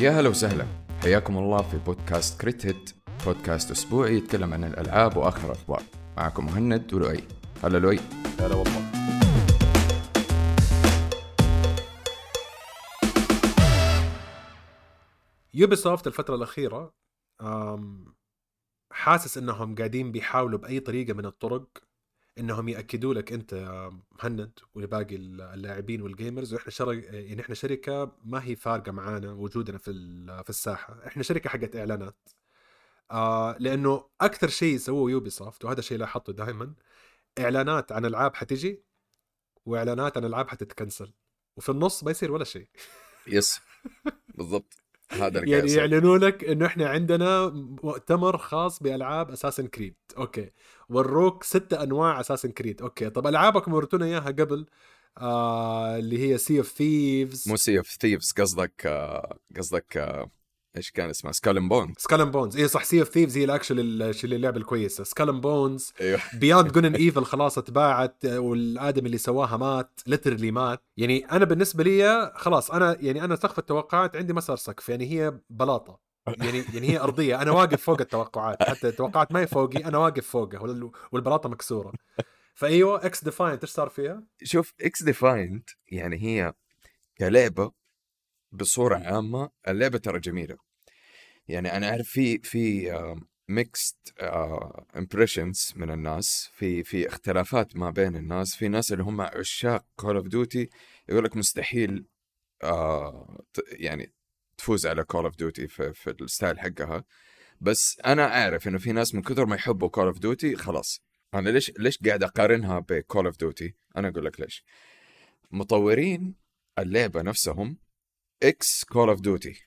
يا هلا وسهلا. حياكم الله في بودكاست Crit Hit بودكاست أسبوعي يتكلم عن الألعاب وآخر الأخبار. معكم مهند ولؤي. هلا لؤي. هلا والله. Ubisoft الفترة الأخيرة حاسس إنهم قاعدين بيحاولوا بأي طريقة من الطرق إنهم يأكدوا لك أنت يا مهند ولباقي اللاعبين وال gamers وإحنا شر... يعني إحنا شركة ما هي فارقة معانا وجودنا في في الساحة. إحنا شركة حقت إعلانات. آه لأنه أكثر شيء يسووه Ubisoft وهذا شيء لاحظته دائما إعلانات عن ألعاب حتجي وإعلانات عن ألعاب حتتكنسل. وفي النص ما يصير ولا شيء. yes بالضبط. هذا يعني. يعلنوا لك إنه إحنا عندنا مؤتمر خاص بألعاب Assassin's Creed okay. وروك ستة أنواع Assassin's Creed okay طب العابكم ورتونا إياها قبل؟ آه اللي هي Sea of Thieves مو Sea of Thieves قصدك آه، قصدك آه، إيش كان اسمها؟ Skull and Bone Skull and Bones اي صح Sea of Thieves هي الأكشن اللعبه الكويسه Skull and Bones Beyond Good and Evil خلاص اتباعت والادمي اللي سواها مات literally مات. يعني أنا بالنسبة لي خلاص أنا يعني أنا سقف التوقعات عندي ما صار سقف يعني هي بلاطة. يعني يعني هي أرضية. أنا واقف فوق التوقعات. حتى التوقعات ما هي فوقي أنا واقف فوقها وال- والبلاطة مكسورة. فأيوة XDefiant إيش صار فيها؟ شوف XDefiant يعني هي كلعبة بصورة عامة. اللعبة ترى جميلة. يعني أنا أعرف في في mixed impressions من الناس. في في اختلافات ما بين الناس. في ناس اللي هم عشاق Call of Duty يقول لك مستحيل آه يعني تفوز على Call of Duty في, في ال style حقها. بس أنا أعرف إنه في ناس من كثر ما يحبوا Call of Duty خلاص. أنا ليش ليش قاعد أقارنها ب Call of Duty أنا أقول لك ليش. مطورين اللعبة نفسهم ex Call of Duty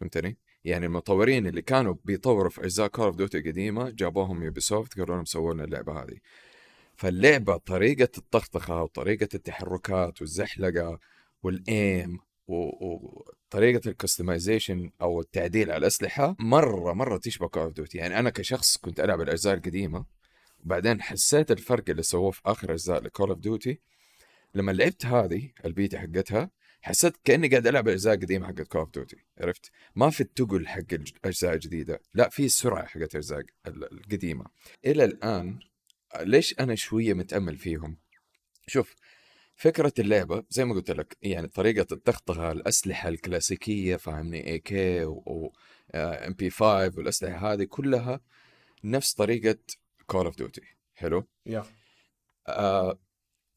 فهمتني؟ يعني المطورين اللي كانوا بيطوروا في أجزاء Call of Duty قديمة جابوهم Ubisoft قالوا لهم سووا لنا اللعبة هذه. فاللعبة طريقة الطخطخة وطريقة التحركات والزحلقة وال aim وطريقه ال customization أو التعديل على الأسلحة مرة مرة تشبه Call of Duty يعني أنا كشخص كنت ألعب الأجزاء القديمة وبعدين حسيت الفرق اللي سووه في آخر أجزاء ل Call of Duty لما لعبت هذه البيتا حقتها حسيت كأني قاعد ألعب الأجزاء القديمة حقت Call of Duty عرفت؟ ما في التقل حق الاجزاء الجديده لا في السرعه حقت الأجزاء ال- القديمة. إلى الآن ليش أنا شوية متأمل فيهم؟ شوف فكرة اللعبة زي ما قلت لك يعني طريقة الطخطخة الأسلحة الكلاسيكية فاهمني؟ AK و MP 5 والأسلحة هذه كلها نفس طريقة Call of Duty حلو؟ yeah. آه،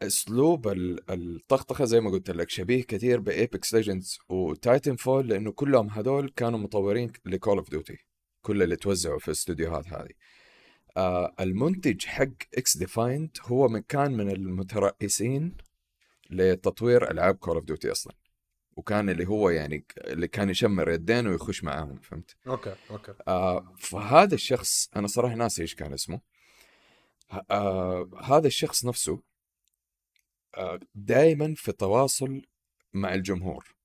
أسلوب ال- الطخطخة زي ما قلت لك شبيه كثير ب Apex Legends و Titanfall لأنه كلهم هذول كانوا مطورين ل Call of Duty كل اللي توزعوا في الاستديوهات هذه. آه المنتج حق XDefiant هو من كان من المترأسين لتطوير ألعاب Call of Duty أصلا. وكان اللي هو يعني اللي كان يشمر يدينه ويخش معاهم فهمت؟ okay okay. آه فهذا الشخص أنا صراحة ناسي إيش كان اسمه. آه هذا الشخص نفسه آه دائما في تواصل مع الجمهور.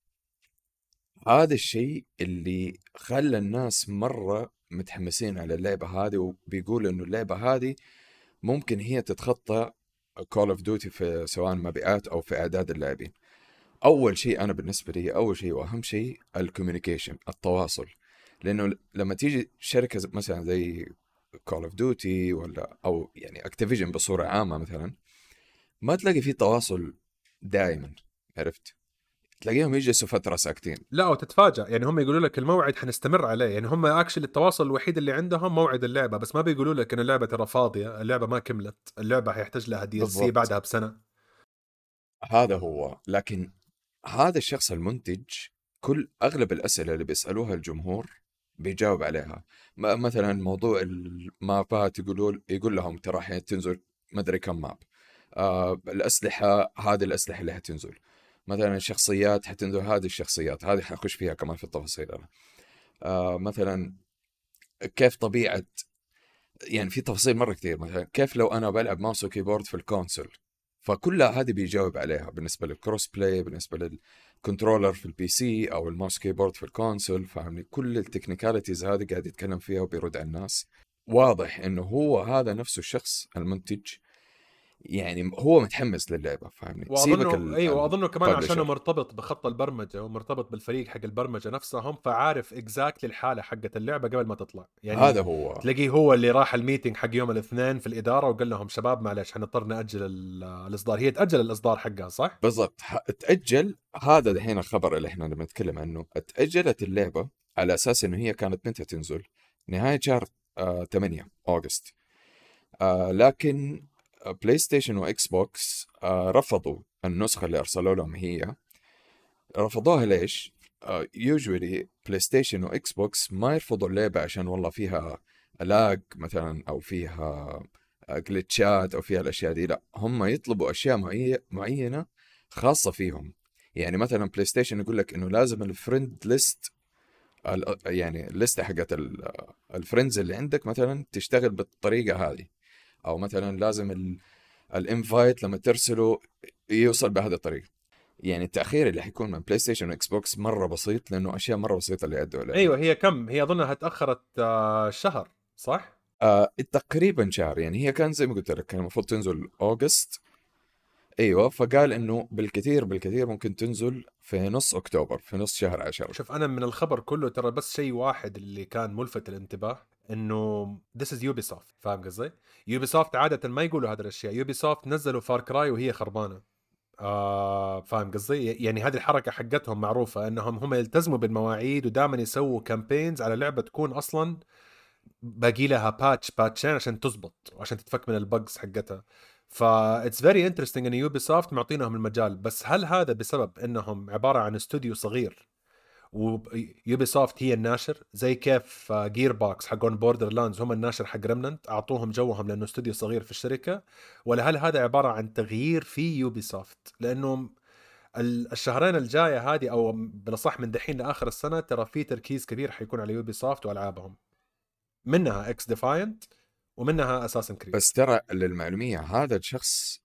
هذا الشيء اللي خلى الناس مرة متحمسين على اللعبة هذه وبيقولوا إنه اللعبة هذه ممكن هي تتخطى Call of Duty في سواء مبيعات أو في أعداد اللاعبين. أول شيء أنا بالنسبة لي أول شيء وأهم شيء ال communication التواصل. لأنه لما تيجي شركة مثلا زي Call of Duty ولا أو يعني Activision بصورة عامة مثلا ما تلاقي في تواصل دائما عرفت؟ تلاقيهم يجلسوا فتره ساكتين لا وتتفاجأ. يعني هم يقولوا لك الموعد حنستمر عليه. يعني هم actually التواصل الوحيد اللي عندهم موعد اللعبة بس ما بيقولوا لك ان اللعبة ترى فاضية اللعبة ما كملت اللعبة حيحتاج لها DLC. بعدها بسنة. هذا هو. لكن هذا الشخص المنتج كل أغلب الأسئلة اللي بيسألوها الجمهور بيجاوب عليها. مثلا موضوع ال مابات يقولوا يقول لهم ترى حتنزل ما ادري كم map. آه الأسلحة هذه الأسلحة اللي حتنزل. مثلا الشخصيات حتنزل هذه الشخصيات هذه حخش فيها كمان في التفاصيل أنا. آه مثلا كيف طبيعة يعني في تفاصيل مرة كثير مثلا كيف لو أنا بلعب mouse و keyboard في ال console؟ فكلها هذه بيجاوب عليها بالنسبة لل cross-play بالنسبة لل controller في ال PC أو ال mouse keyboard في ال console فاهمني؟ كل ال technicalities هذه قاعد يتكلم فيها وبيرد على الناس. واضح إنه هو هذا نفسه الشخص المنتج يعني هو متحمس للعبة فاهمني؟ وأظنه أيوه وأظنه كمان. عشانه مرتبط بخط البرمجة ومرتبط بالفريق حق البرمجة نفسهم فعارف exactly الحالة حقت اللعبة قبل ما تطلع. يعني هذا هو. تلاقيه هو اللي راح ال meeting حق يوم الاثنين في الإدارة وقال لهم شباب معلش حنضطر نأجل ال- الإصدار. هي تأجل الإصدار حقها صح؟ بالضبط. تأجل هذا الحين الخبر اللي إحنا بنتكلم عنه. تأجلت اللعبة على أساس إنه هي كانت متى تنزل؟ نهاية شهر آه 8 August آه لكن PlayStation و Xbox آه رفضوا النسخة اللي أرسلوا لهم هي. رفضوها ليش؟ usually PlayStation و Xbox ما يرفضوا اللعبة عشان والله فيها lag مثلا أو فيها glitch ات أو فيها الأشياء دي. لا هم يطلبوا أشياء معي- معينة خاصة فيهم. يعني مثلا PlayStation يقول لك إنه لازم ال friend list يعني ال list ه حقت ال- ال friends اللي عندك مثلا تشتغل بالطريقة هذه. أو مثلا لازم ال invite لما ترسله يوصل بهذه الطريقة. يعني التأخير اللي حيكون من PlayStation و Xbox مرة بسيط لأنه أشياء مرة بسيطة اللي ادوا عليها أيوه هي كم؟ هي اظنها تأخرت آه، شهر صح؟ آه تقريبا شهر. يعني هي كان زي ما قلت لك كان المفروض تنزل أوغست. أيوه فقال إنه بالكثير بالكثير ممكن تنزل في نص أكتوبر في نص شهر عشرة. شوف أنا من الخبر كله ترى بس شيء واحد اللي كان ملفت الانتباه. إنه this is Ubisoft فاهم قصدي؟ Ubisoft عادة ما يقولوا هذه الأشياء Ubisoft نزلوا Far Cry وهي خربانة آه فاهم قصدي؟ يعني هذه الحركة حقتهم معروفة إنهم هم يلتزموا بالمواعيد ودائما يسووا campaigns على لعبة تكون أصلا باقي لها patch باتشين عشان تزبط وعشان تتفك من ال bugs حقتها فا it's very interesting إن Ubisoft معطينهم المجال بس هل هذا بسبب إنهم عبارة عن استوديو صغير و Ubisoft هي الناشر زي كيف Gearbox حقون Borderlands هم الناشر حق Remnant أعطوهم جوهم لأنه استوديو صغير في الشركة. ولا هل هذا عبارة عن تغيير في Ubisoft لأنه ال- الشهرين الجاية هذه أو بالأصح من دحين لآخر السنة ترى في تركيز كبير حيكون على Ubisoft وألعابهم. منها XDefiant ومنها Assassin's Creed بس ترى للمعلومية هذا الشخص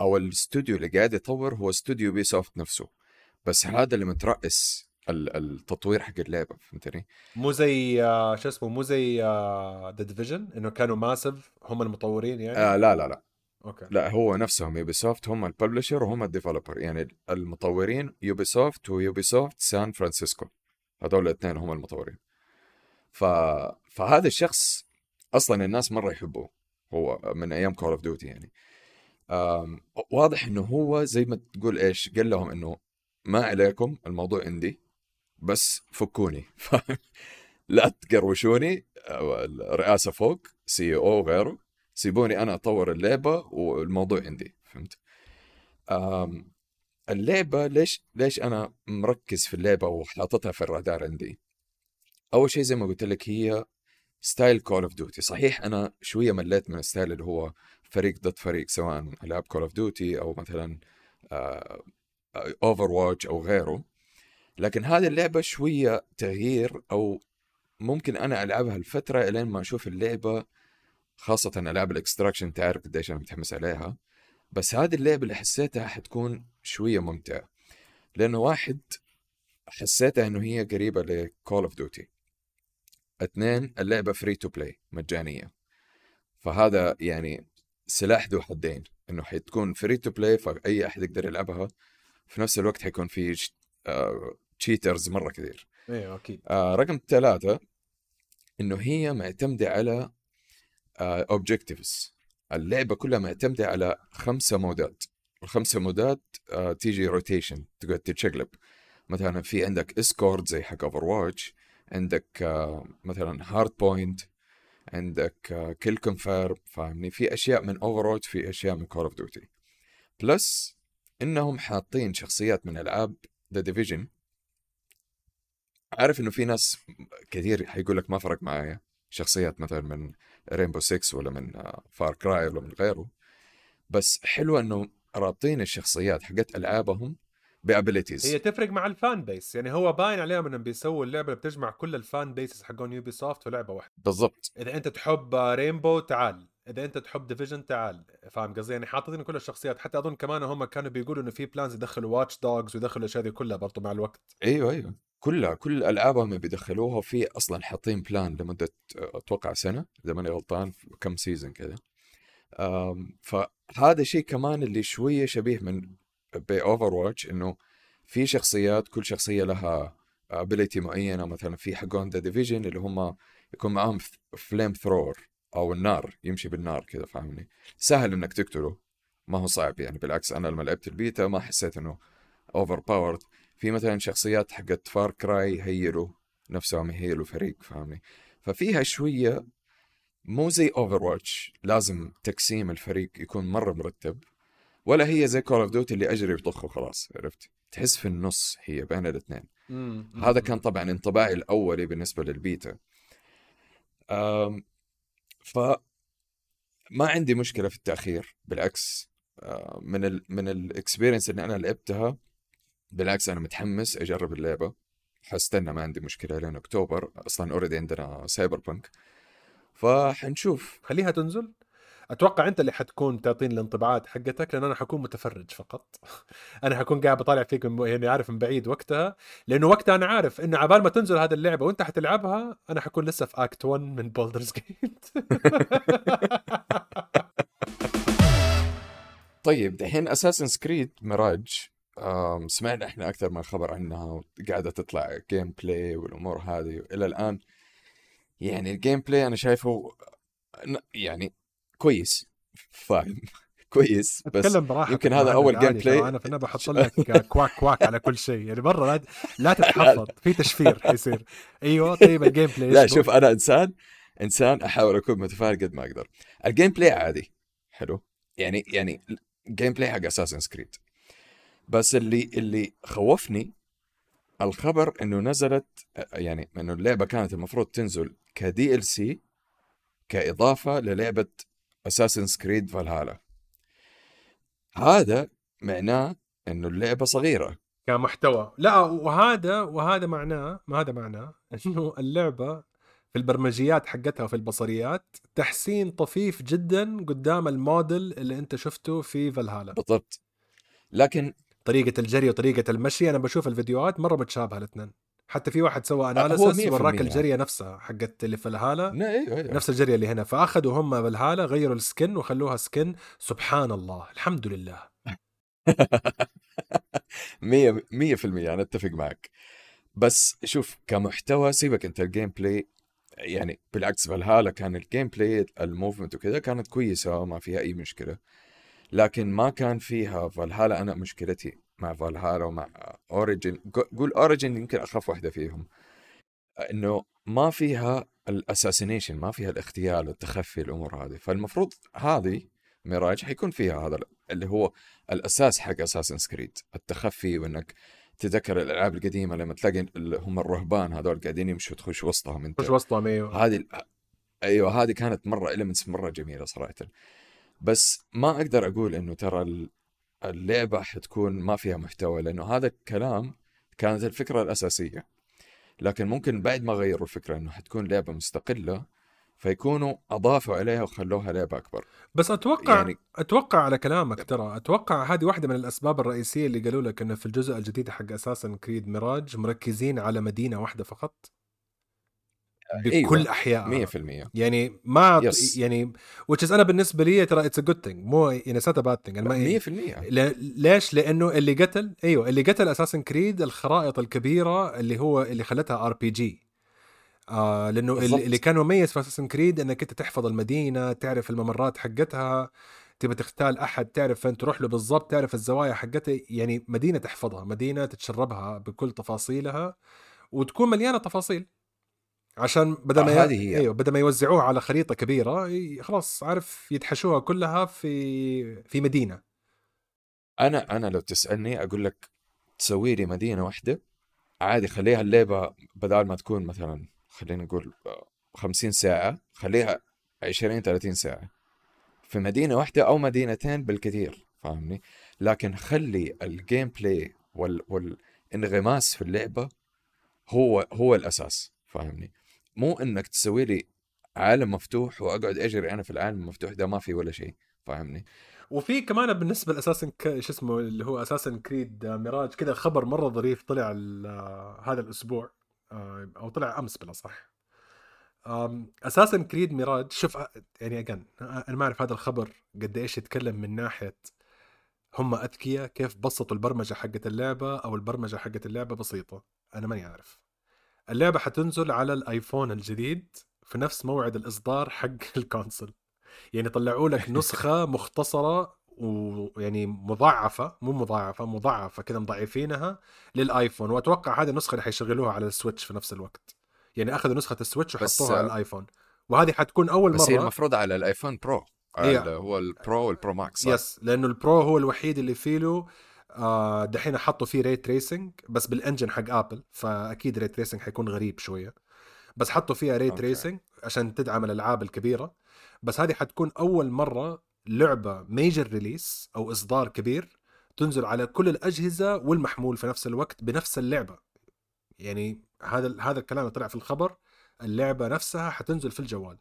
أو الاستوديو اللي قاعد يطور هو استوديو Ubisoft نفسه. بس هذا اللي مترأس ال- التطوير حق اللعبة فهمتني؟ مو زي آه، شو اسمه مو زي The Division إنه كانوا Massive هم المطورين يعني؟ آه لا لا لا. okay. لا هو نفسهم Ubisoft هم ال publisher وهم ال developer يعني المطورين Ubisoft و Ubisoft San Francisco هذول الاثنين هم المطورين. ف... فهذا الشخص أصلا الناس مرة يحبوه هو من أيام Call of Duty يعني. واضح إنه هو زي ما تقول إيش قال لهم إنه ما عليكم الموضوع عندي بس فكوني. لا تقروشوني الرئاسة فوق CEO وغيره سيبوني أنا أطور اللعبة والموضوع عندي فهمت. اللعبة ليش ليش أنا مركز في اللعبة وحاططها في الرادار عندي أول شيء زي ما قلت لك هي style Call of Duty صحيح أنا شوية مليت من ال style اللي هو فريق ضد فريق سواء العاب Call of Duty أو مثلا Overwatch أو غيره. لكن هذه اللعبة شوية تغيير أو ممكن أنا ألعبها الفترة إلين ما أشوف اللعبة خاصة ألعاب ال extraction تعرف قديش أنا متحمس عليها. بس هذه اللعبة اللي حسيتها حتكون شوية ممتعة. لأنه واحد حسيتها إنه هي قريبة ل Call of Duty اثنين اللعبة free to play مجانية. فهذا يعني سلاح ذو حدين إنه حتكون free to play فأي أحد يقدر يلعبها. في نفس الوقت حيكون في cheaters مرة كثير. أيوه أكيد. آه رقم ثلاثة إنه هي معتمدة على objectives اللعبة كلها معتمدة على خمسة mode ات. الخمسة mode ات آه تيجي rotation تقعد تتشقلب مثلا في عندك escort زي حق Overwatch عندك آه مثلا hardpoint عندك kill confirm فاهمني؟ في أشياء من Overwatch في أشياء من Call of Duty plus إنهم حاطين شخصيات من ألعاب The Division عارف إنه في ناس كثير حيقول لك ما فرق معايا. شخصيات مثلا من Rainbow 6 ولا من Far Cry ولا من غيره. بس حلو إنه رابطين الشخصيات حقت ألعابهم ب abilities هي تفرق مع ال fan base يعني هو باين عليهم إنهم بيسووا اللعبة اللي بتجمع كل ال fan bases حقون Ubisoft في لعبة واحدة. بالضبط. إذا أنت تحب Rainbow تعال. إذا أنت تحب Division تعال فاهم قصدي؟ يعني حاطين كل الشخصيات حتى أظن كمان هم كانوا بيقولوا إنه في plans يدخلوا Watch Dogs ويدخلوا الأشياء دي كلها برضو مع الوقت. أيوه أيوه. كلها كل ألعابهم بيدخلوها وفي أصلا حاطين plan لمدة أتوقع سنة إذا ماني غلطان كم season كذا. فهذا شيء كمان اللي شوية شبيه من ب Overwatch إنه في شخصيات كل شخصية لها ability معينة مثلا في حقون The Division اللي هم يكون معاهم flamethrower أو النار يمشي بالنار كذا فاهمني؟ سهل إنك تقتله. ما هو صعب يعني بالعكس أنا لما لعبت البيتا ما حسيت إنه overpowered في مثلا شخصيات حقت Far Cry ي heal وا نفسهم ي heal وا فريق فاهمني؟ ففيها شوية مو زي Overwatch لازم تقسيم الفريق يكون مرة مرتب ولا هي زي Call of Duty اللي أجري وطخ وخلاص عرفت؟ تحس في النص هي بين الاثنين. هذا كان طبعا انطباعي الأولي بالنسبة للبيتا. ف ما عندي مشكلة في التأخير بالعكس أه، من ال من ال experience اللي أنا لعبتها بالعكس أنا متحمس أجرب اللعبة. حستنى ما عندي مشكلة لين أكتوبر أصلا already عندنا Cyberpunk فحنشوف. خليها تنزل؟ أتوقع أنت اللي حتكون تعطيني الانطباعات حقتك لأن أنا حكون متفرج فقط. أنا حكون قاعد بطالع فيك من يعني عارف من بعيد وقتها لأنه وقتها أنا عارف إنه عبال ما تنزل هذه اللعبة وأنت حتلعبها أنا حكون لسه في act 1 من Baldur's Gate طيب دحين Assassin's Creed Mirage آم، سمعنا إحنا أكثر من خبر عنها وقاعدة تطلع gameplay والأمور هذه إلى الآن يعني ال gameplay أنا شايفه يعني كويس. فاهم كويس. بس أتكلم براحتك يمكن هذا عادي، gameplay. أنا فانا بحط لك كواك كواك على كل شيء. يعني مرة لا, لا تتحفظ. في تشفير حيصير أيوه طيب ال gameplay لا؟ شوف أنا انسان إنسان أحاول أكون متفائل قد ما أقدر. ال gameplay عادي. حلو؟ يعني يعني gameplay حق Assassin's Creed بس اللي اللي خوفني الخبر إنه نزلت يعني إنه اللعبة كانت المفروض تنزل ك DLC كإضافة للعبة Assassin's Creed Valhalla هذا معناه إنه اللعبة صغيرة. كمحتوى. لا وهذا وهذا معناه ما هذا معناه؟ إنه اللعبة في البرمجيات حقتها وفي البصريات تحسين طفيف جدا قدام الموديل اللي أنت شفته في فالهالا بالضبط. لكن طريقة الجري وطريقة المشي أنا بشوف الفيديوهات مرة متشابهة الاثنين. حتى في واحد سوى اناليسس 100% وراك الجرية نفسها حقت اللي في الهالا لا أيوه أيوه. نفس الجرية اللي هنا. فأخذوا هم بالهالة غيروا السكن وخلوها سكن. سبحان الله الحمد لله. مية مية في المية أنا أتفق معك. بس شوف كمحتوى سيبك أنت ال gameplay يعني بالعكس فالهالا كان ال gameplay ال movement وكذا كانت كويسة ما فيها أي مشكلة. لكن ما كان فيها فالهالا أنا مشكلتي مع فالهالا ومع Origins قول Origins يمكن أخف واحدة فيهم. إنه ما فيها ال assassination ما فيها الاغتيال التخفي الأمور هذه. فالمفروض هذه ميراج حيكون فيها هذا اللي هو الأساس حق اساسن سكريد التخفي وإنك تذكر الألعاب القديمة لما تلاقي هم الرهبان هذول قاعدين يمشوا تخش وسطهم أنت. خش وسطهم أيوه. هذه أيوه هذه كانت مرة المنتس مرة جميلة صراحة. بس ما أقدر أقول إنه ترى اللعبة حتكون ما فيها محتوى لأنه هذا الكلام كانت الفكرة الأساسية. لكن ممكن بعد ما غيروا الفكرة إنه حتكون لعبة مستقلة فيكونوا أضافوا عليها وخلوها لعبة أكبر. بس أتوقع يعني- أتوقع على كلامك ترى أتوقع هذه واحدة من الأسباب الرئيسية اللي قالوا لك إنه في الجزء الجديد حق Assassin's Creed Mirage مركزين على مدينة واحدة فقط. بكل أيوة، احيائها 100% يعني ما yes. يعني which أنا بالنسبة لي ترى it's a good thing مو يعني it's a bad thing 100% ليش؟ لأنه اللي قتل أيوه اللي قتل Assassin's Creed الخرائط الكبيرة اللي هو اللي خلتها RPG آه لأنه بالضبط. اللي كان مميز في اساسن كريد إنك أنت تحفظ المدينة تعرف الممرات حقتها تبى تختال أحد تعرف فين تروح له بالضبط تعرف الزوايا حقتها يعني مدينة تحفظها مدينة تتشربها بكل تفاصيلها وتكون مليانة تفاصيل. عشان بدل ما آه، هذه هي. إيوه بدل ما يوزعوها على خريطة كبيرة خلاص عارف يدحشوها كلها في في مدينة. أنا أنا لو تسألني أقول لك تسوي لي مدينة واحدة عادي خليها اللعبه بدل ما تكون مثلا خلينا نقول آه، 50 ساعة خليها 20 30 ساعة. في مدينة واحدة أو مدينتين بالكثير فاهمني؟ لكن خلي ال gameplay وال والانغماس في اللعبة هو هو الأساس فاهمني؟ مو إنك تسوي لي عالم مفتوح وأقعد أجري أنا في العالم المفتوح ده ما في ولا شيء فاهمني؟ وفي كمان بالنسبة لأساسن ك... شو اسمه اللي هو أساسن كريد ميراج كذا خبر مرة ظريف طلع آه، هذا الأسبوع آه، أو طلع أمس بالاصح أساسا كريد ميراج شوف يعني اجن أنا ما أعرف هذا الخبر قد إيش يتكلم من ناحية هم أذكياء كيف بسطوا البرمجة حقت اللعبة أو البرمجة حقت اللعبة بسيطة. أنا ماني عارف. اللعبة حتنزل على الآيفون الجديد في نفس موعد الإصدار حق ال console يعني طلعوا لك نسخة مختصرة ويعني مضاعفة مو مضاعفة مضاعفة كذا مضاعفينها لل iPhone وأتوقع هذه النسخة اللي حيشغلوها على ال Switch في نفس الوقت. يعني أخذوا نسخة ال Switch وحطوها على ال iPhone. وهذه حتكون أول بس مرة. هي المفروض على ال iPhone Pro اللي هو ال Pro وال Pro Max؟ yes لأنه ال Pro هو الوحيد اللي فيه له آه، دحين حطوا فيه ray tracing بس بال engine حق Apple فأكيد ray tracing حيكون غريب شوية. بس حطوا فيها ray tracing عشان تدعم الألعاب الكبيرة. بس هذه حتكون أول مرة لعبة major release أو إصدار كبير تنزل على كل الأجهزة والمحمول في نفس الوقت بنفس اللعبة. يعني هذا هذا الكلام اللي طلع في الخبر اللعبة نفسها حتنزل في الجوال.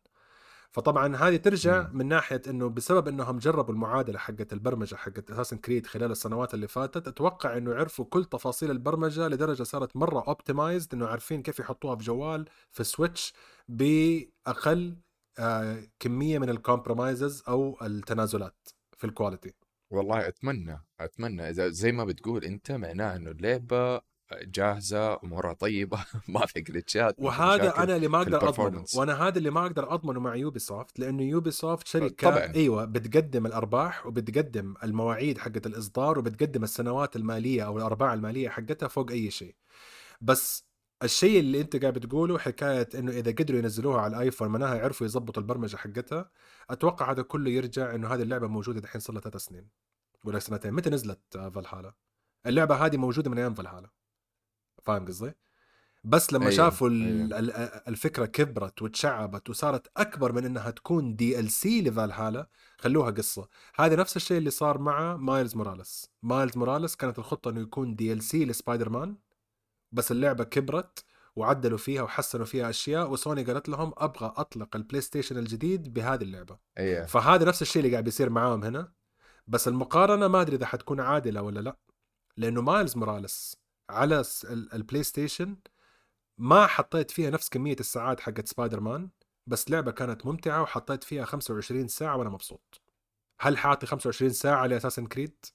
فطبعا هذه ترجع. من ناحية إنه بسبب إنهم جربوا المعادلة حقت البرمجة حقت Assassin's Creed خلال السنوات اللي فاتت أتوقع إنه عرفوا كل تفاصيل البرمجة لدرجة صارت مرة optimized إنه عارفين كيف يحطوها في جوال في Switch بأقل آه كمية من ال compromises أو التنازلات في ال quality والله أتمنى أتمنى إذا زي ما بتقول أنت معناه إنه اللعبة جاهزة أمورها طيبة ما في glitch ات وهذا. أنا اللي ما أقدر أضمنه. وأنا هذا اللي ما أقدر أضمنه مع Ubisoft لأنه Ubisoft شركه طبعاً. أيوه بتقدم الأرباح وبتقدم المواعيد حقت الإصدار وبتقدم السنوات المالية أو الارباح المالية حقتها فوق أي شيء بس الشيء اللي أنت قاعد بتقوله حكاية إنه إذا قدروا ينزلوها على ال iPhone معناها يعرفوا يظبطوا البرمجة حقتها أتوقع هذا كله يرجع إنه هذه اللعبة موجودة دحين صار لها ثلاث سنين ولا سنتين متى نزلت آه، فالهالا اللعبة هذه موجودة من أيام فالهالا فاهم قصدي؟ بس لما أيوة، شافوا أيوة. ال- الفكرة كبرت وتشعبت وصارت أكبر من إنها تكون DLC ل Valhalla خلوها قصة. هذا نفس الشيء اللي صار مع Miles Morales. Miles Morales كانت الخطة إنه يكون DLC ل Spider-Man بس اللعبة كبرت وعدلوا فيها وحسنوا فيها أشياء وسوني قالت لهم أبغى أطلق ال PlayStation الجديد بهذه اللعبة. إيه فهذا نفس الشيء اللي قاعد بيصير معاهم هنا. بس المقارنة ما أدري إذا حتكون عادلة ولا لا لأنه Miles Morales على ال PlayStation ما حطيت فيها نفس كمية الساعات حقت سبايدر مان بس لعبة كانت ممتعة وحطيت فيها 25 ساعة وأنا مبسوط. هل حاعطي 25 ساعة ل Assassin's Creed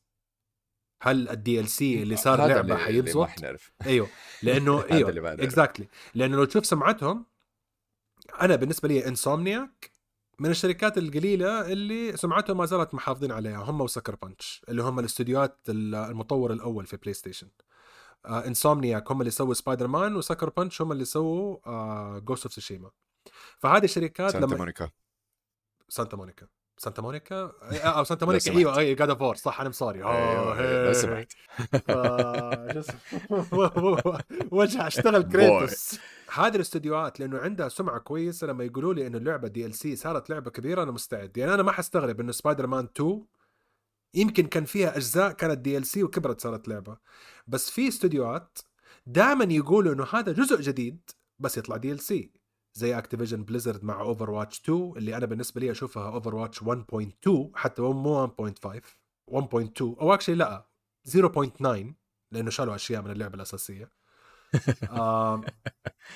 هل ال DLC اللي صار حيبزط حنعرف. أيوه لأنه هذا أيوه. exactly لأنه لو تشوف سمعتهم أنا بالنسبة لي Insomniac من الشركات القليلة اللي سمعتهم ما زالت محافظين عليها هم و Sucker Punch اللي هم الاستديوهات ال- المطور الأول في PlayStation Insomniac هم اللي سووا Spider-Man و Sucker Punch هم اللي سووا آه Ghost of Tsushima فهذه الشركات سانتا لما Monica. Santa Monica. Santa Monica؟ آه، أو Santa Monica. أيوه اي God of War صح أنا sorry أيوة، لو سمحت آه، شو اسمه؟ وجه اشتغل Kratos هذه الاستديوهات لأنه عندها سمعة كويسة لما يقولوا لي إنه اللعبه DLC صارت لعبة كبيرة أنا مستعد. يعني أنا ما حستغرب إنه سبايدر مان 2 يمكن كان فيها أجزاء كانت DLC وكبرت صارت لعبة. بس في استديوهات دائما يقولوا إنه هذا جزء جديد بس يطلع DLC زي Activision Blizzard مع Overwatch 2 اللي أنا بالنسبة لي أشوفها Overwatch 1.2 حتى مو 1.5 1.2 أو actually لا 0.9 لأنه شالوا أشياء من اللعبة الأساسية.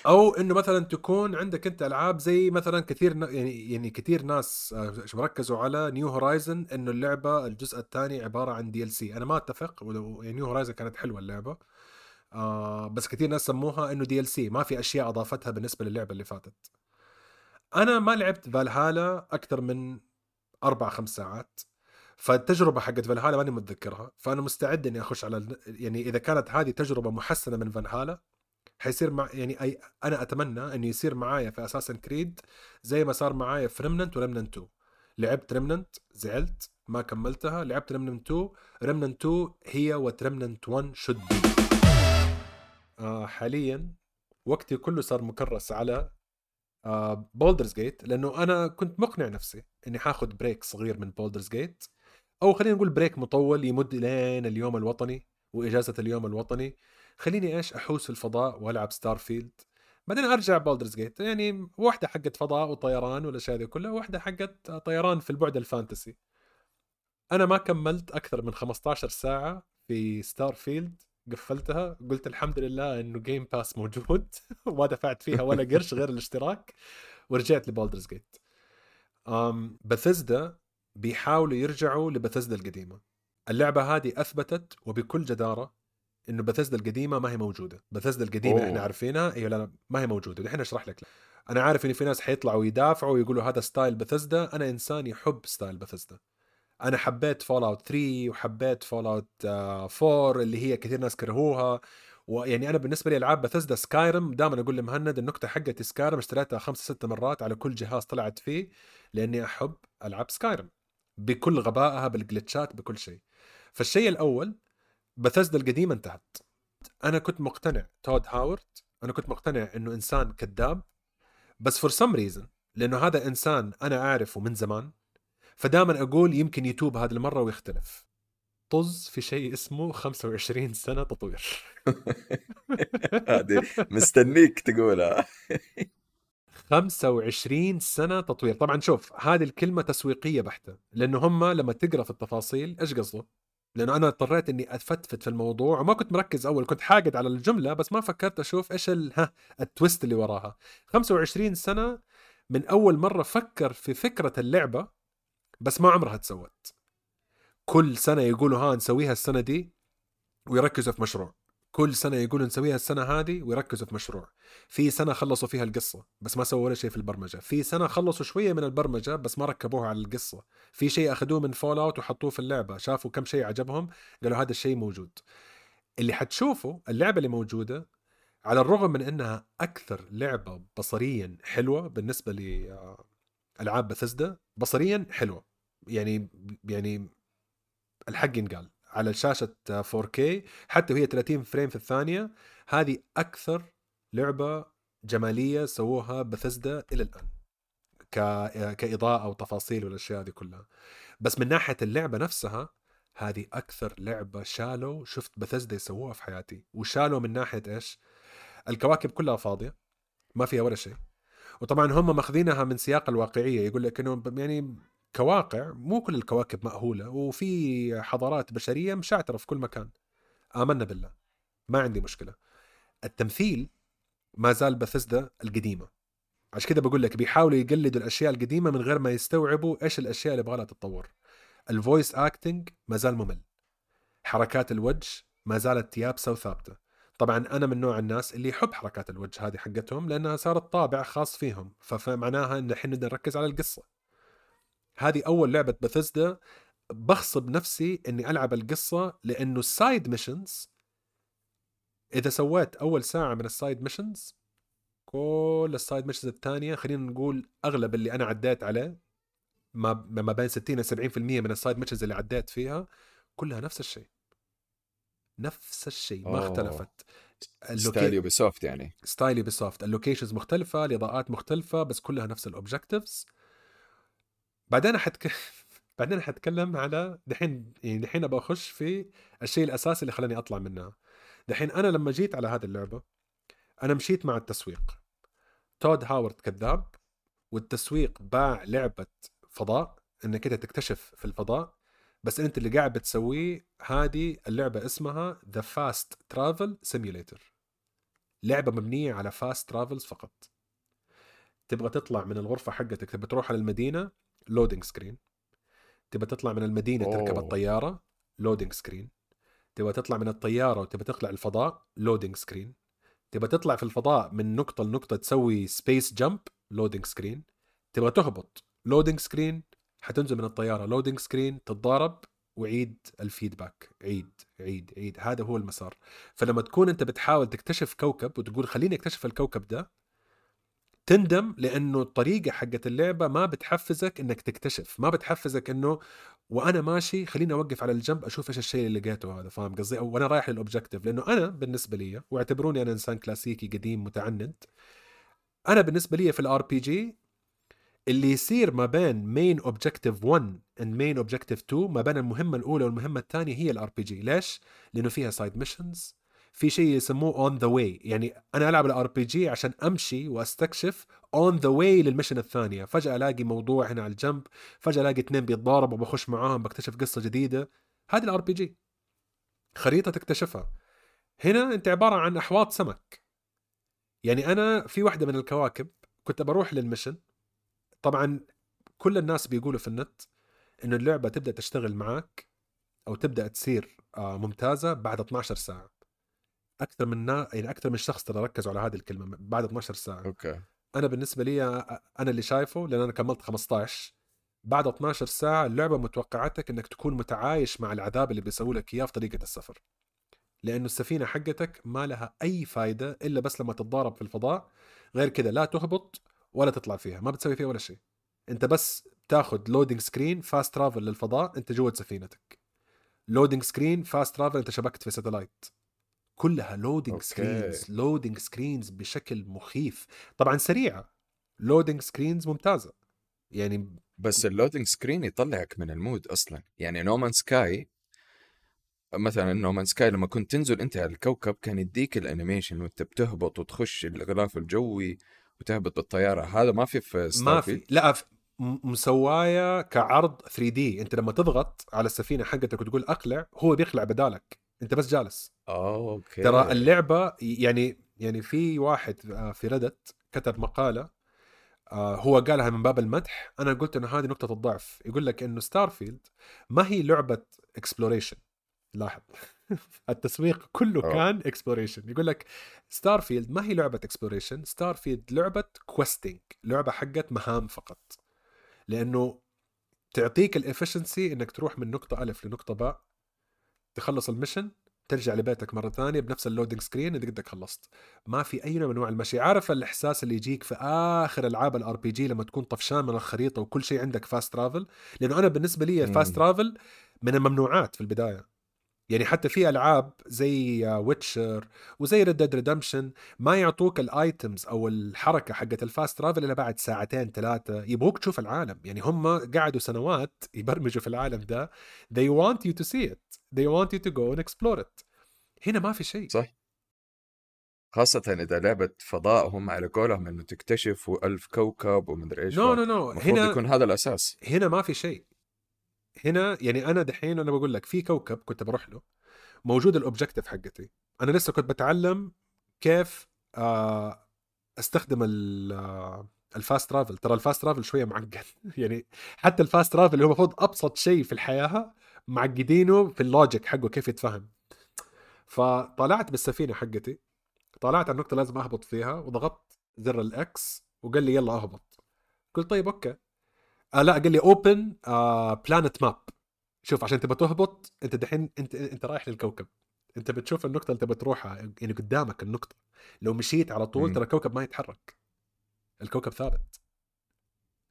أو إنه مثلا تكون عندك أنت ألعاب زي مثلا كثير ن- يعني يعني كثير ناس آه، ركزوا على new Horizon إنه اللعبة الجزء الثاني عبارة عن DLC أنا ما أتفق ولو يعني new Horizon كانت حلوة اللعبة آه بس كثير ناس سموها إنه DLC ما في أشياء أضافتها بالنسبة للعبة اللي فاتت. أنا ما لعبت فالهالا أكثر من أربع خمس ساعات. فالتجربة حقت فالهالا ماني متذكرها فأنا مستعد إني أخش على يعني إذا كانت هذه تجربة محسنة من فالهالا حيصير مع يعني أي أنا أتمنى إنه يصير معايا في Assassin's Creed زي ما صار معايا في Remnant و Remnant 2 لعبت Remnant زعلت ما كملتها لعبت Remnant 2 Remnant 2 هي what Remnant 1 should be آه حاليا وقتي كله صار مكرس على آه Baldur's Gate لأنه أنا كنت مقنع نفسي إني حاخذ break صغير من Baldur's Gate أو خلينا نقول break مطول يمد لين اليوم الوطني وإجازة اليوم الوطني. خليني إيش؟ أحوس في الفضاء وألعب Starfield بعدين أرجع Baldur's Gate يعني واحدة حقت فضاء وطيران والأشياء هذه كلها واحدة حقت طيران في البعد ال fantasy. أنا ما كملت أكثر من 15 ساعة في Starfield قفلتها قلت الحمد لله إنه Game Pass موجود. وما دفعت فيها ولا قرش غير الاشتراك. ورجعت ل Baldur's Gate أم بثزدا بيحاولوا يرجعوا لبثزدا القديمة. اللعبة هذه أثبتت وبكل جدارة إنه بثزدا القديمة ما هي موجودة. بثزدا القديمة أوه. إحنا عارفينها أيوه لا ما هي موجودة. الحين أشرح لك. أنا عارف إن في ناس حيطلعوا يدافعوا ويقولوا هذا style Bethesda أنا إنسان يحب style Bethesda أنا حبيت Fallout 3 وحبيت Fallout 4 اللي هي كثير ناس كرهوها. ويعني أنا بالنسبة لي ألعاب Bethesda Skyrim دائما أقول لمهند النكتة حقت Skyrim اشتريتها خمسة ستة مرات على كل جهاز طلعت فيه لأني أحب ألعاب Skyrim بكل غبائها بال glitch ات بكل شيء. فالشيء الأول بثزدا القديمة انتهت. أنا كنت مقتنع Todd Howard أنا كنت مقتنع إنه إنسان كذاب بس for some reason لأنه هذا إنسان أنا أعرفه من زمان فدائما أقول يمكن يتوب هذه المرة ويختلف. طز في شيء اسمه 25 سنة تطوير. هذه مستنيك تقولها. 25 سنة تطوير. طبعا شوف هذه الكلمة تسويقية بحتة لأنه هم لما تقرأ في التفاصيل إيش قصده؟ لأنه أنا اضطريت إني اتفتفت في الموضوع وما كنت مركز أول كنت حاقد على الجملة بس ما فكرت أشوف إيش. ها ال twist اللي وراها. 25 سنة من أول مرة فكر في فكرة اللعبة بس ما عمرها تسوت. كل سنة يقولوا ها نسويها السنة دي ويركزوا في مشروع. كل سنة يقولوا نسويها السنة هذه ويركزوا في مشروع. في سنة خلصوا فيها القصة بس ما سووا ولا شيء في البرمجة. في سنة خلصوا شوية من البرمجة بس ما ركبوها على القصة. في شيء أخذوه من Fallout وحطوه في اللعبة. شافوا كم شيء عجبهم قالوا هذا الشيء موجود. اللي حتشوفه اللعبة اللي موجودة على الرغم من إنها أكثر لعبة بصريا حلوة بالنسبة لألعاب بثزدا بصريا حلوة. يعني يعني الحق ينقال. على شاشة 4K حتى وهي 30 فريم في الثانية. هذه أكثر لعبة جمالية سووها بثزدا إلى الآن. كإضاءة وتفاصيل والأشياء هذه كلها. بس من ناحية اللعبة نفسها هذه أكثر لعبة شالوا شفت بثزدا يسووها في حياتي. وشالوا من ناحية إيش؟ الكواكب كلها فاضية ما فيها ولا شيء. وطبعا هم ماخذينها من سياق الواقعية يقول لك إنه يعني كواقع مو كل الكواكب مأهولة وفي حضارات بشرية مشعترة في كل مكان. آمنا بالله. ما عندي مشكلة. التمثيل ما زال بثزدا القديمة. عشان كده بقول لك بيحاولوا يقلدوا الأشياء القديمة من غير ما يستوعبوا إيش الأشياء اللي يبغى تتطور. ال voice acting ما زال ممل. حركات الوجه ما زالت يابسة وثابتة. طبعا أنا من نوع الناس اللي يحب حركات الوجه هذه حقتهم لأنها صارت طابع خاص فيهم. فمعناها إن الحين نركز على القصة. هذه أول لعبة بثيسدا بغصب نفسي إني ألعب القصة لأنه ال side missions إذا سويت أول ساعة من ال side missions كل ال side missions الثانية خلينا نقول أغلب اللي أنا عديت عليه ما ما بين 60 ل 70% من ال side missions اللي عديت فيها كلها نفس الشيء. نفس الشيء ما. اختلفت. style يوبي سوفت يعني. style يوبي سوفت ال locations مختلفة الإضاءات مختلفة بس كلها نفس ال objectives بعدين حتك... بعدين حتكلم على دحين يعني دحين أبغى أخش في الشيء الأساسي اللي خلاني أطلع منها دحين أنا لما جيت على هذه اللعبة أنا مشيت مع التسويق. تود هاورد كذاب والتسويق باع لعبة فضاء إنك أنت تكتشف في الفضاء بس أنت اللي قاعد بتسويه هذه اللعبة اسمها the fast travel simulator لعبة مبنية على fast travels فقط. تبغى تطلع من الغرفة حقتك تبغى تروح على المدينة loading screen تبى تطلع من المدينة أوه. تركب الطيارة loading screen تبى تطلع من الطيارة وتبى تطلع الفضاء loading screen تبى تطلع في الفضاء من نقطة لنقطة تسوي space jump loading screen تبغى تهبط loading screen حتنزل من الطيارة loading screen تتضارب وعيد ال feedback. عيد عيد عيد. هذا هو المسار. فلما تكون أنت بتحاول تكتشف كوكب وتقول خليني أكتشف الكوكب ده تندم لأنه الطريقة حقت اللعبة ما بتحفزك إنك تكتشف ما بتحفزك إنه وأنا ماشي خليني أوقف على الجنب أشوف إيش الشيء اللي لقيته هذا فاهم قصدي؟ أو وأنا رايح لل objective لأنه أنا بالنسبة لي واعتبروني أنا إنسان كلاسيكي قديم متعند أنا بالنسبة لي في ال RPG اللي يصير ما بين main objective 1 and main objective 2 ما بين المهمة الأولى والمهمة الثانية هي ال RPG ليش؟ لأنه فيها side missions في شيء يسموه on the way يعني أنا ألعب ال RPG عشان أمشي وأستكشف on the way لل mission الثانية. فجأة ألاقي موضوع هنا على الجنب فجأة ألاقي اثنين بيتضاربوا بخش معاهم بكتشف قصة جديدة. هذه ال RPG خريطة تكتشفها. هنا أنت عبارة عن أحواض سمك. يعني أنا في واحدة من الكواكب كنت بروح لل mission طبعا كل الناس بيقولوا في النت إنه اللعبة تبدأ تشتغل معك أو تبدأ تصير آه، ممتازة بعد 12 ساعة. أكثر من نا... يعني أكثر من شخص ترى ركزوا على هذه الكلمة بعد 12 ساعة. أوكي. أنا بالنسبة لي أنا اللي شايفه لأن أنا كملت 15 بعد 12 ساعة اللعبة متوقعتك إنك تكون متعايش مع العذاب اللي بيسووا لك إياه في طريقة السفر. لأنه السفينة حقتك ما لها أي فايدة إلا بس لما تتضارب في الفضاء. غير كذا لا تهبط ولا تطلع فيها ما بتسوي فيها ولا شيء. أنت بس تاخذ loading screen fast travel للفضاء أنت جوة سفينتك. loading screen fast travel أنت شبكت في satellite كلها loading okay. screens loading screens بشكل مخيف. طبعا سريعه loading screens ممتازة. يعني بس ال loading screen يطلعك من ال mood أصلا. يعني No Man's Sky مثلا No Man's Sky لما كنت تنزل أنت على الكوكب كان يديك ال animation وانت بتهبط وتخش الغلاف الجوي وتهبط بالطيارة. هذا ما في في ما في. لا في مسوايا كعرض 3 دي أنت لما تضغط على السفينة حقتك وتقول أقلع هو بيخلع بدالك. أنت بس جالس. أوكي. ترى اللعبة يعني يعني في واحد آه، في ردت كتب مقالة آه، هو قالها من باب المدح أنا قلت إنه هذه نقطة الضعف. يقول لك إنه ستارفيلد ما هي لعبة اكسبلوريشن لاحظ. التسويق كله أوه. كان اكسبلوريشن يقول لك ستارفيلد ما هي لعبة exploration ستارفيلد لعبة questing لعبة حقت مهام فقط. لأنه تعطيك ال efficiency إنك تروح من نقطة ألف لنقطة باء تخلص ال mission ترجع لبيتك مرة ثانية بنفس ال loading screen انك انك خلصت. ما في أي نوع من أنواع المشي. عارف الإحساس اللي يجيك في آخر ألعاب ال RPG لما تكون طفشان من الخريطة وكل شيء عندك fast travel لأنه أنا بالنسبة لي ال fast مم. travel من الممنوعات في البداية. يعني حتى في ألعاب زي ويتشر وزي ريد ديد ريدمشن ما يعطوك ال items أو الحركة حقت ال fast travel إلا بعد ساعتين ثلاثة. يبغوك تشوف العالم. يعني هم قعدوا سنوات يبرمجوا في العالم ده. They want you to see it. They want you to go and explore it. هنا ما في شيء. صح خاصة إذا لعبة فضاء هم على قولهم إنه تكتشف ألف كوكب ومدري إيش no no no هنا يكون هذا الأساس. هنا ما في شيء. هنا يعني أنا دحين أنا بقول لك في كوكب كنت بروح له موجود ال objective حقتي. أنا لسه كنت بتعلم كيف آه، أستخدم ال- آه، ال fast travel. ترى ال fast travel شوية معقد. يعني حتى ال fast travel اللي هو المفروض أبسط شيء في الحياة معقدينه في ال logic حقه كيف يتفهم. فطلعت بالسفينة حقتي. طلعت على النقطة لازم أهبط فيها وضغطت زر ال X وقال لي يلا أهبط. قلت طيب okay. آه لا قال لي open planet map شوف عشان تبى تهبط أنت دحين أنت أنت رايح للكوكب. أنت بتشوف النقطة اللي تبى تروحها يعني قدامك النقطة. لو مشيت على طول. ترى الكوكب ما يتحرك. الكوكب ثابت.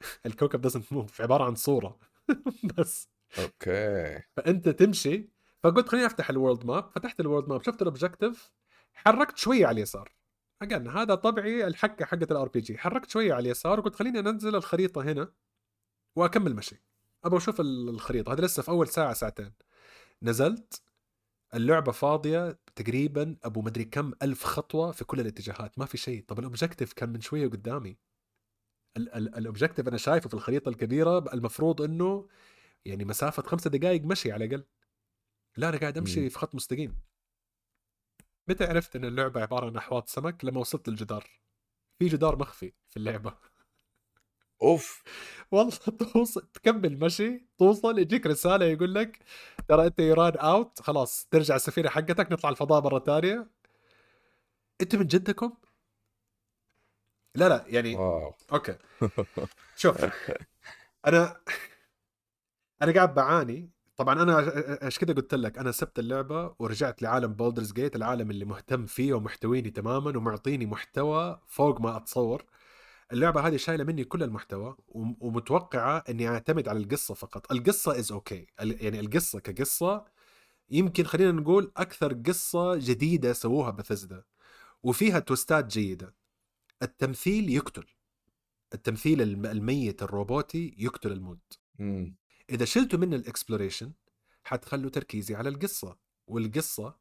الكوكب doesn't move عبارة عن صورة. بس. okay. فأنت تمشي فقلت خليني أفتح ال world map فتحت ال world map شفت ال objective حركت شوية على اليسار. أجل هذا طبعي الحكة حقت ال RPG حركت شوية على اليسار وقلت خليني أنزل الخريطة هنا وأكمل مشي. أبغى أشوف ال- الخريطة. هذا لسه في أول ساعة ساعتين. نزلت. اللعبة فاضية تقريبا أبو مدري كم ألف خطوة في كل الاتجاهات ما في شيء. طب ال objective كان من شوية قدامي. ال- ال- ال objective أنا شايفه في الخريطة الكبيرة المفروض إنه يعني مسافة خمسة دقائق مشي على الأقل. لا أنا قاعد أمشي. في خط مستقيم. متى عرفت إن اللعبة عبارة عن أحواض سمك؟ لما وصلت للجدار. في جدار مخفي في اللعبة. أوف. والله توصل تكمل مشي توصل يجيك رسالة يقول لك ترى أنت you ran out خلاص ترجع السفينة حقتك نطلع الفضاء مرة ثانية. أنتوا من جدكم؟ لا لا يعني واو. okay. شوف أنا أنا قاعد بعاني. طبعا أنا إيش كذا قلت لك؟ أنا سبت اللعبة ورجعت لعالم بولدرز جيت العالم اللي مهتم فيه ومحتويني تماما ومعطيني محتوى فوق ما أتصور. اللعبة هذه شايلة مني كل المحتوى وم- ومتوقعة إني أعتمد على القصة فقط القصة is okay okay. يعني القصة كقصة يمكن خلينا نقول أكثر قصة جديدة سووها بثزدا وفيها twistات جيدة التمثيل يقتل التمثيل الم- الميت الروبوتي يقتل ال mood. إذا شلتوا من ال exploration حتخلوا تركيزي على القصة والقصة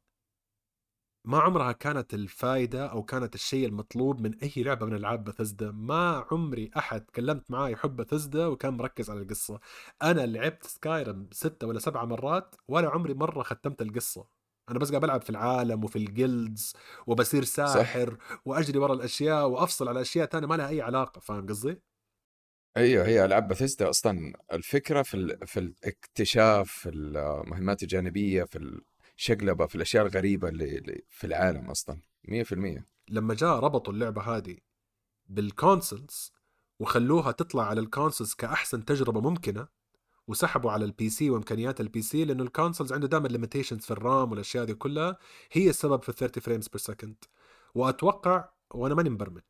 ما عمرها كانت الفائده أو كانت الشيء المطلوب من أي لعبة من ألعاب بثزدا ما عمري أحد كلمت معاه يحب بثزدا وكان مركز على القصة. أنا لعبت سكايرم ستة ولا سبعة مرات ولا عمري مرة ختمت القصة. أنا بس قاعد بلعب في العالم وفي ال guilds وبصير ساحر صح. وأجري ورا الأشياء وأفصل على أشياء ثانية ما لها أي علاقة. فاهم قصدي؟ أيوه هي ألعاب بثزدا أصلا الفكرة في ال... في الاكتشاف في المهمات الجانبيه في الشقلبه في الأشياء الغريبة اللي, في العالم أصلا 100% لما جاء ربطوا اللعبة هذه بال consoles وخلوها تطلع على ال consoles كأحسن تجربة ممكنة وسحبوا على ال PC وإمكانيات ال PC لأنه ال consoles عنده دائما limitations في ال RAM والأشياء دي كلها هي السبب في ال 30 frames per second وأتوقع وأنا ماني مبرمج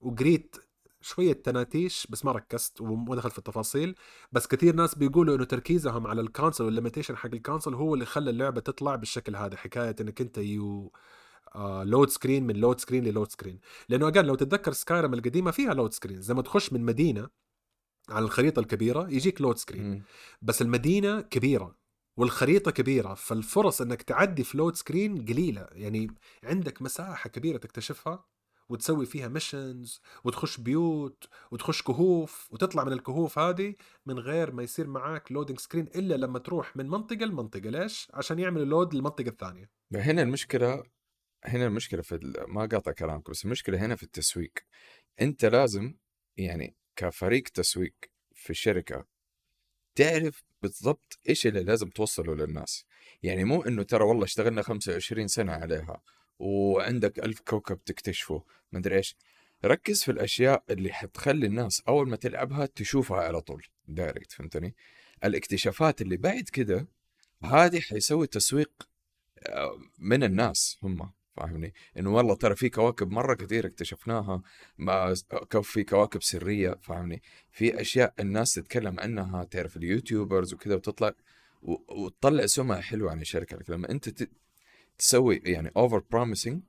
وقريت شوية تناتيش بس ما ركزت وما دخلت في التفاصيل. بس كثير ناس بيقولوا إنه تركيزهم على ال console وال limitation حق ال console هو اللي خلى اللعبة تطلع بالشكل هذا حكاية إنك أنت you load screen من load screen ل load screen لأنه again لو تتذكر سكايرم القديمة فيها load screen زي ما تخش من مدينة على الخريطة الكبيرة يجيك load screen بس المدينة كبيرة والخريطة كبيرة فالفرص إنك تعدي في load screen قليلة. يعني عندك مساحة كبيرة تكتشفها. وتسوي فيها missions وتخش بيوت وتخش كهوف وتطلع من الكهوف هذه من غير ما يصير معاك loading screen إلا لما تروح من منطقة لمنطقة. ليش؟ عشان يعمل load للمنطقة الثانية. هنا المشكلة هنا المشكلة في ما قاطع كلامك بس المشكلة هنا في التسويق. أنت لازم يعني كفريق تسويق في الشركة تعرف بالضبط إيش اللي لازم توصله للناس. يعني مو إنه ترى والله اشتغلنا 25 سنة عليها. وعندك ألف كوكب تكتشفه مدري إيش. ركز في الأشياء اللي حتخلي الناس أول ما تلعبها تشوفها على طول direct فهمتني؟ الاكتشافات اللي بعد كده هذه حيسوي تسويق آه، من الناس هم فاهمني؟ إنه والله ترى في كواكب مرة كثير اكتشفناها ما في كواكب سرية فاهمني؟ في أشياء الناس تتكلم عنها تعرف ال YouTubers وكذا وتطلع وتطلع سمعة حلوة عن الشركة لما أنت تسوي يعني over promising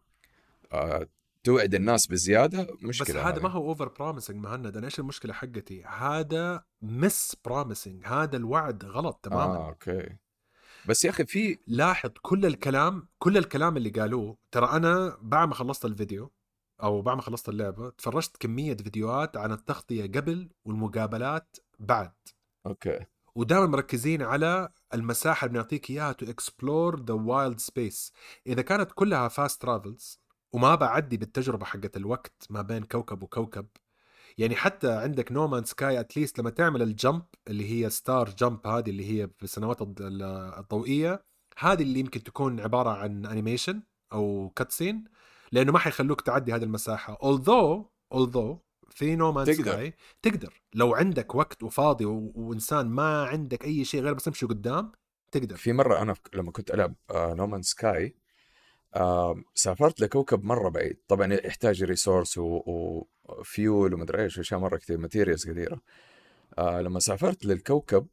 آه توعد الناس بزيادة مشكلة بس هذا ما هو over promising مهند أنا إيش المشكلة حقتي؟ هذا mis promising هذا الوعد غلط تماما. آه okay. بس يا أخي في لاحظ كل الكلام كل الكلام اللي قالوه ترى أنا بعد ما خلصت الفيديو أو بعد ما خلصت اللعبة تفرجت كمية فيديوهات عن التغطية قبل والمقابلات بعد. okay. ودائما مركزين على المساحة اللي بنعطيك إياها to explore the wild space إذا كانت كلها fast travels وما بعدي بالتجربة حقت الوقت ما بين كوكب وكوكب يعني حتى عندك نو مان سكاي at least لما تعمل ال jump اللي هي star jump هذه اللي هي في السنوات الضوئية هذه اللي يمكن تكون عبارة عن animation أو cutscene لأنه ما حيخلوك تعدي هذه المساحة. Although although في نو مان سكاي تقدر. لو عندك وقت وفاضي و... وإنسان ما عندك أي شيء غير بس تمشي قدام تقدر. في مرة أنا لما كنت ألعب نو مان سكاي سافرت لكوكب مرة بعيد. طبعا يحتاج resource و fuel ومدري إيش أشياء مرة كثير materials كثيرة. آه لما سافرت للكوكب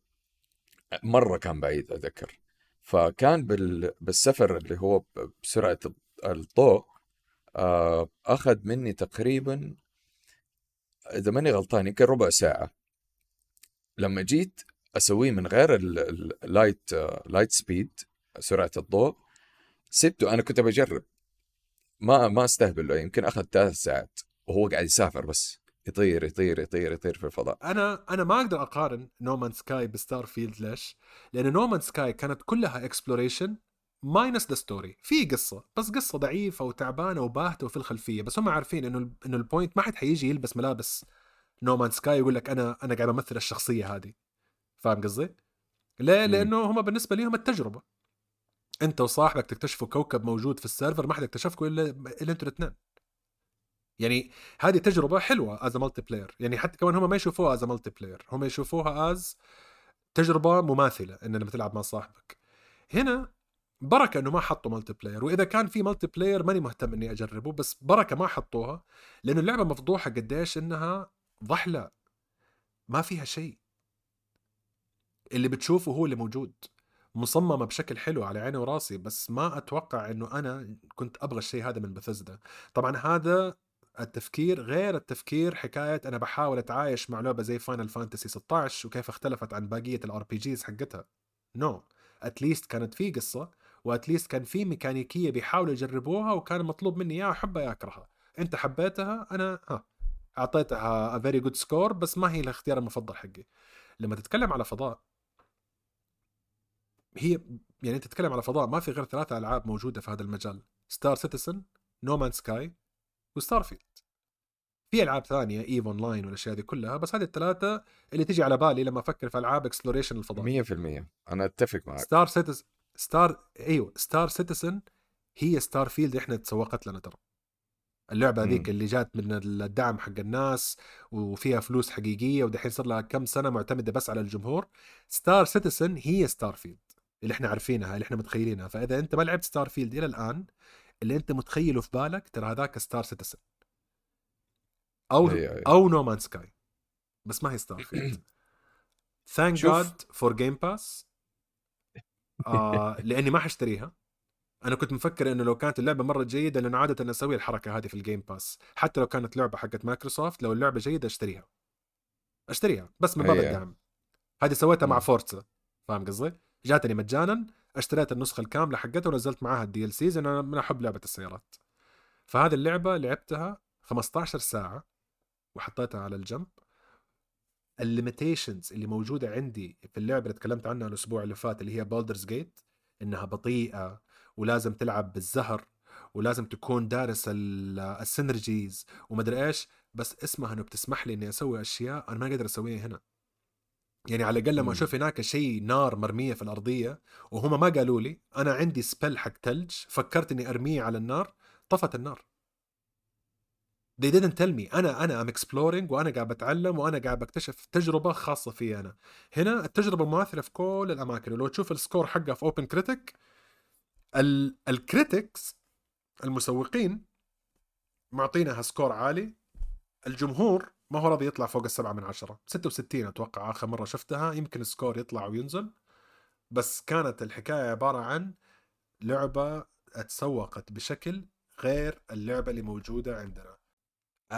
مرة كان بعيد أتذكر. فكان بال... بالسفر اللي هو بسرعة الضوء آه أخذ مني تقريبا إذا ماني غلطان يمكن ربع ساعة. لما جيت أسويه من غير ال light light speed سرعة الضوء سبته. أنا كنت بجرب. ما ما أستهبل يمكن أخذ ثلاث ساعات. وهو قاعد يسافر بس. يطير يطير يطير يطير في الفضاء. أنا أنا ما أقدر أقارن نو مان سكاي بستارفيلد ليش؟ لأن No Man's Sky كانت كلها exploration minus the story في قصة بس قصة ضعيفة وتعبانة وباهتة في الخلفية بس هم عارفين إنه إنه ال point ما حد حيجي يلبس ملابس No Man's Sky يقول لك أنا أنا قاعد امثل الشخصية هذه. فاهم قصدي؟ ليه؟ لأنه هم بالنسبة لهم التجربة. أنت وصاحبك تكتشفوا كوكب موجود في السيرفر ما حد اكتشفكم إلا إلا أنتوا الاثنين يعني هذه تجربة حلوة as multiplayer يعني حتى كمان هم ما يشوفوها as multiplayer هم يشوفوها as تجربة مماثلة ان لما تلعب مع صاحبك. هنا بركة إنه ما حطوا multiplayer وإذا كان في multiplayer ماني مهتم إني أجربه بس بركة ما حطوها لأنه اللعبة مفضوحة قديش إنها ضحلة ما فيها شيء. اللي بتشوفه هو اللي موجود مصممة بشكل حلو على عيني وراسي بس ما أتوقع إنه أنا كنت أبغى الشيء هذا من بثزدا طبعا هذا التفكير غير التفكير حكاية أنا بحاول أتعايش مع لعبة زي Final Fantasy 16 وكيف اختلفت عن بقيه ال RPGs حقتها. No no. At least كانت في قصة. و at least كان في ميكانيكية بيحاولوا يجربوها وكان مطلوب مني يا احبها يا أكرهها. أنت حبيتها أنا ها أعطيتها a very good score بس ما هي الاختيار المفضل حقي. لما تتكلم على فضاء هي يعني أنت تتكلم على فضاء ما في غير ثلاثة ألعاب موجودة في هذا المجال. Star Citizen No Man's Sky و Starfield في ألعاب ثانية EVE Online والأشياء دي كلها بس هذه الثلاثة اللي تيجي على بالي لما أفكر في ألعاب exploration الفضاء. 100% أنا أتفق معك. Star Citizen Star إيوه Star Citizen هي Starfield إحنا تسوقت لنا ترى. اللعبة هذيك اللي جات من الدعم حق الناس وفيها فلوس حقيقية ودحين صار لها كم سنة معتمدة بس على الجمهور. Star Citizen هي Starfield اللي إحنا عارفينها اللي إحنا متخيلينها. فإذا أنت ما لعبت Starfield إلى الآن اللي أنت متخيله في بالك ترى هذاك Star Citizen. أو أي. أو نو مان سكاي بس ما هي ستار فيلد. ثانك. جاد فور جيم باس لأني ما حاشتريها أنا كنت مفكر إنه لو كانت اللعبة مرة جيدة لأنه عادة أسوي الحركة هذه في الجيم باس حتى لو كانت لعبة حقت مايكروسوفت لو اللعبة جيدة أشتريها أشتريها بس من باب أي. الدعم هذه سويتها مع مم. فورتزا فاهم قصدي؟ جاتني مجانا اشتريت النسخة الكاملة حقتها ونزلت معاها الدي ال سيز أنا من أحب لعبة السيارات فهذه اللعبة لعبتها 15 ساعة وحطيتها على الجنب ال limitations اللي موجودة عندي في اللعبة اللي تكلمت عنها الأسبوع اللي فات اللي هي Baldur's Gate إنها بطيئة ولازم تلعب بالزهر ولازم تكون دارس ال- ال synergies ومدري إيش بس اسمها إنه بتسمح لي إني أسوي أشياء أنا ما أقدر أسويها هنا يعني على الأقل لما. أشوف هناك شيء نار مرمية في الأرضية وهم ما قالوا لي أنا عندي spell حق ثلج فكرت إني أرميه على النار طفت النار they didn't tell me. أنا أنا I'm exploring وأنا قاعد بتعلم وأنا قاعد بكتشف تجربة خاصة في أنا. هنا التجربة مماثله في كل الأماكن. ولو تشوف ال score حقها في OpenCritic ال critics المسوقين معطينها score عالي. الجمهور ما هو راضي يطلع فوق السبعة من عشرة. 66 أتوقع آخر مرة شفتها. يمكن ال score يطلع وينزل. بس كانت الحكاية عبارة عن لعبة اتسوقت بشكل غير اللعبة اللي موجودة عندنا.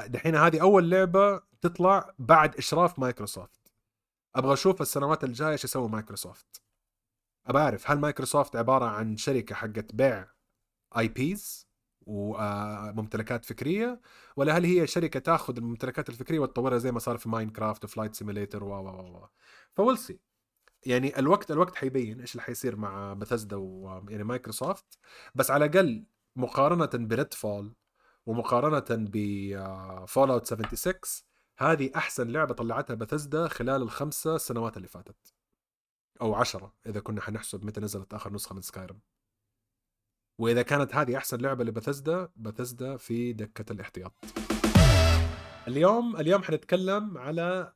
دحين هذه أول لعبة تطلع بعد إشراف مايكروسوفت. أبغى أشوف السنوات الجاية إيش يسوي مايكروسوفت. أبغى أعرف هل مايكروسوفت عبارة عن شركة حقت بيع IPs وممتلكات فكرية ولا هل هي شركة تاخذ الممتلكات الفكرية وتطورها زي ما صار في Minecraft و Flight Simulator و و و We'll see. يعني الوقت الوقت حيبين إيش اللي حيصير مع بثزدا ويعني مايكروسوفت. بس على الأقل مقارنة ب Redfall ومقارنة ب Fallout 76 هذه أحسن لعبة طلعتها بثزدا خلال الخمسة سنوات اللي فاتت. أو عشرة إذا كنا حنحسب متى نزلت آخر نسخة من Skyrim وإذا كانت هذه أحسن لعبة ل Bethesda Bethesda في دكة الاحتياط. اليوم اليوم حنتكلم على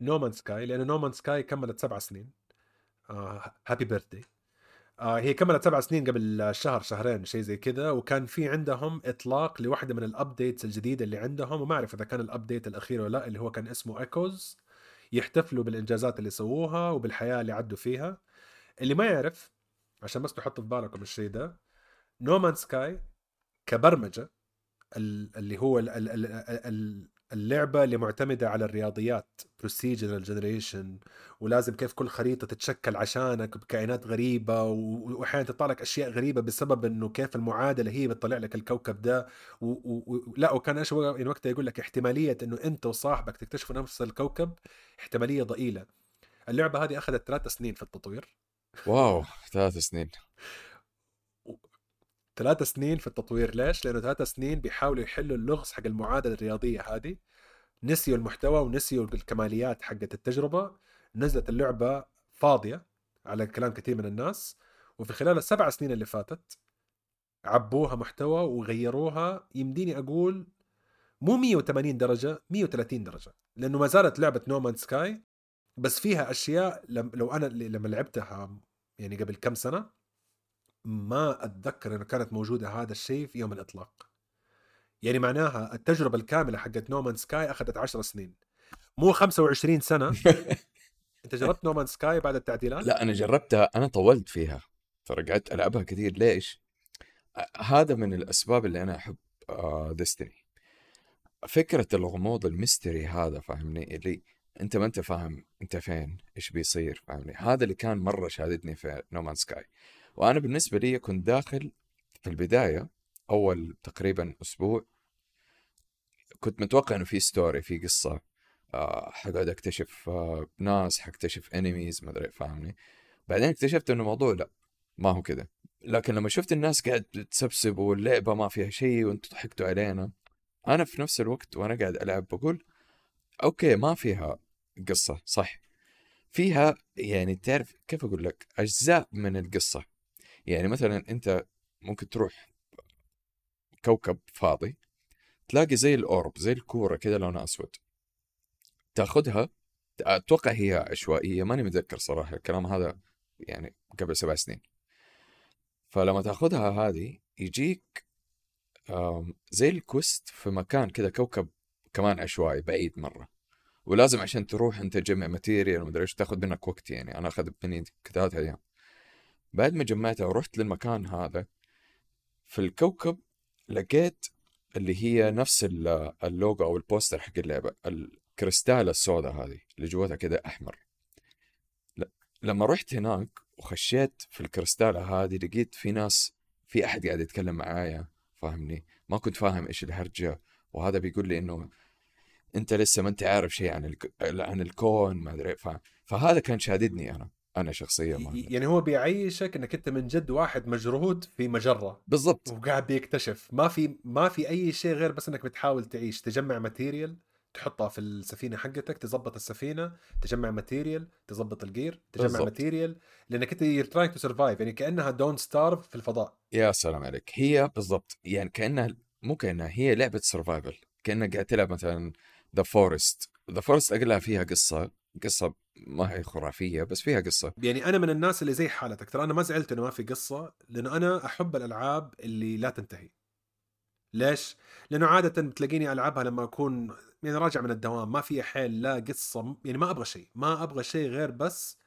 No Man's Sky لأنه No Man's Sky كملت سبع سنين. Happy birthday هي كملت سبع سنين قبل شهر شهرين شيء زي كذا. وكان في عندهم إطلاق لواحدة من ال updates الجديدة اللي عندهم. وما أعرف إذا كان ال update الأخير ولا لأ اللي هو كان اسمه Echoes يحتفلوا بالإنجازات اللي سووها وبالحياة اللي عدوا فيها. اللي ما يعرف عشان بس تحطوا في بالكم الشيء ده No Man's Sky كبرمجة ال- اللي هو اللعبة اللي معتمدة على الرياضيات procedural generation ولازم كيف كل خريطة تتشكل عشانك بكائنات غريبة و- وأحيانا تطلع لك أشياء غريبة بسبب إنه كيف المعادلة هي بتطلع لك الكوكب ده. و... و... لا وكان إيش وقتها يقول لك احتمالية إنه أنت وصاحبك تكتشفوا نفس الكوكب احتمالية ضئيلة. اللعبة هذه أخذت ثلاث سنين في التطوير. واو ثلاث سنين. ثلاث سنين في التطوير. ليش؟ لأنه ثلاث سنين بيحاولوا يحلوا اللغز حق المعادلة الرياضية هذه. نسيوا المحتوى ونسيوا الكماليات حقت التجربة. نزلت اللعبة فاضية على كلام كثير من الناس. وفي خلال السبع سنين اللي فاتت عبوها محتوى وغيروها. يمديني أقول مو 180 درجة 130 درجة. لأنه ما زالت لعبة نومان سكاي بس فيها أشياء لم لو اللي- لما لعبتها يعني قبل كم سنة ما أتذكر إنه كانت موجودة هذا الشيء في يوم الإطلاق. يعني معناها التجربة الكاملة حقت نومان سكاي أخذت 10 سنين. مو 25 سنة. أنت جربت نومان سكاي بعد التعديلات؟ لا أنا جربتها أنا طولت فيها. ترى قعدت ألعبها كثير. ليش؟ هذا من الأسباب اللي أنا أحب ديستني فكرة الغموض ال mystery هذا فاهمني؟ اللي أنت ما أنت فاهم أنت فين إيش بيصير فاهمني؟ هذا اللي كان مرة شاددني في No Man's Sky وأنا بالنسبة لي كنت داخل في البداية أول تقريبا أسبوع كنت متوقع إنه في story في قصة آه، حقعد أكتشف آه، ناس حكتشف enemies ما أدري فاهمني؟ بعدين اكتشفت إنه الموضوع لا ما هو كده. لكن لما شفت الناس قاعد تسبسب واللعبة ما فيها شيء وأنتم ضحكتوا علينا أنا في نفس الوقت وأنا قاعد ألعب بقول أوكي ما فيها قصة صح. فيها يعني تعرف كيف أقول لك؟ أجزاء من القصة. يعني مثلا أنت ممكن تروح كوكب فاضي تلاقي زي الأورب زي الكورة كذا لونها أسود. تاخذها أتوقع هي عشوائية ماني متذكر صراحة الكلام هذا يعني قبل سبع سنين. فلما تاخذها هذه يجيك زي ال quest في مكان كذا كوكب كمان عشوائي بعيد مرة. ولازم عشان تروح أنت تجمع material ومدري إيش تاخذ منك وقت يعني. أنا أخذ مني ثلاث أيام. بعد ما جمعتها ورحت للمكان هذا في الكوكب لقيت اللي هي نفس اللوجو أو ال poster حق اللعبة الكريستالة السوداء هذه اللي جواتها كذا أحمر لما رحت هناك وخشيت في الكريستالة هذه لقيت في ناس في أحد قاعد يتكلم معايا فاهمني ما كنت فاهم إيش الهرجة وهذا بيقول لي إنه أنت لسه ما أنت عارف شيء عن. عن الكون ما أدري فهذا كان شاددني أنا أنا شخصيا ما يعني هو بيعيشك إنك أنت من جد واحد مجرود في مجرة. بالضبط. وقاعد بيكتشف. ما في ما في أي شيء غير بس إنك بتحاول تعيش. تجمع ماتيريال تحطها في السفينة حقتك تظبط السفينة تجمع material تظبط ال gear تجمع بالزبط. material لأنك أنت you're trying to survive يعني كأنها Don't Starve في الفضاء. يا سلام عليك. هي بالضبط. يعني كأنها مو كأنها هي لعبة survival كانك قاعد تلعب مثلا The Forest The Forest أقلها فيها قصة. قصة ما هي خرافية بس فيها قصة. يعني أنا من الناس اللي زي حالتك ترى أنا ما زعلت إنه ما في قصة لأنه أنا أحب الألعاب اللي لا تنتهي. ليش؟ لأنه عادة بتلاقيني ألعبها لما أكون يعني راجع من الدوام ما في حيل لا قصة يعني ما أبغى شيء ما أبغى شيء غير بس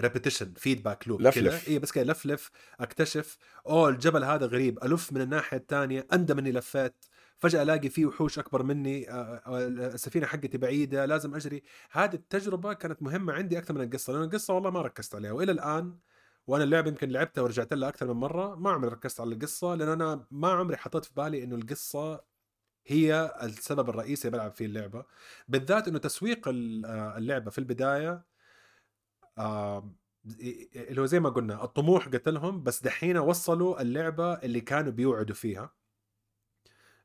repetition feedback loop كذا اي بس كذا لفلف أكتشف أوه الجبل هذا غريب ألف من الناحية الثانية أندم إني لفيت. فجأة ألاقي فيه وحوش أكبر مني السفينة حقتي بعيدة لازم أجري. هذه التجربة كانت مهمة عندي أكثر من القصة لأن القصة والله ما ركزت عليها. وإلى الآن وأنا اللعبه يمكن لعبتها ورجعت لها أكثر من مرة ما عمري ركزت على القصة لأن أنا ما عمري حطيت في بالي إنه القصة هي السبب الرئيسي بلعب فيه اللعبة. بالذات إنه تسويق اللعبة في البداية اللي هو زي ما قلنا الطموح قتلهم بس دحين وصلوا اللعبة اللي كانوا بيوعدوا فيها.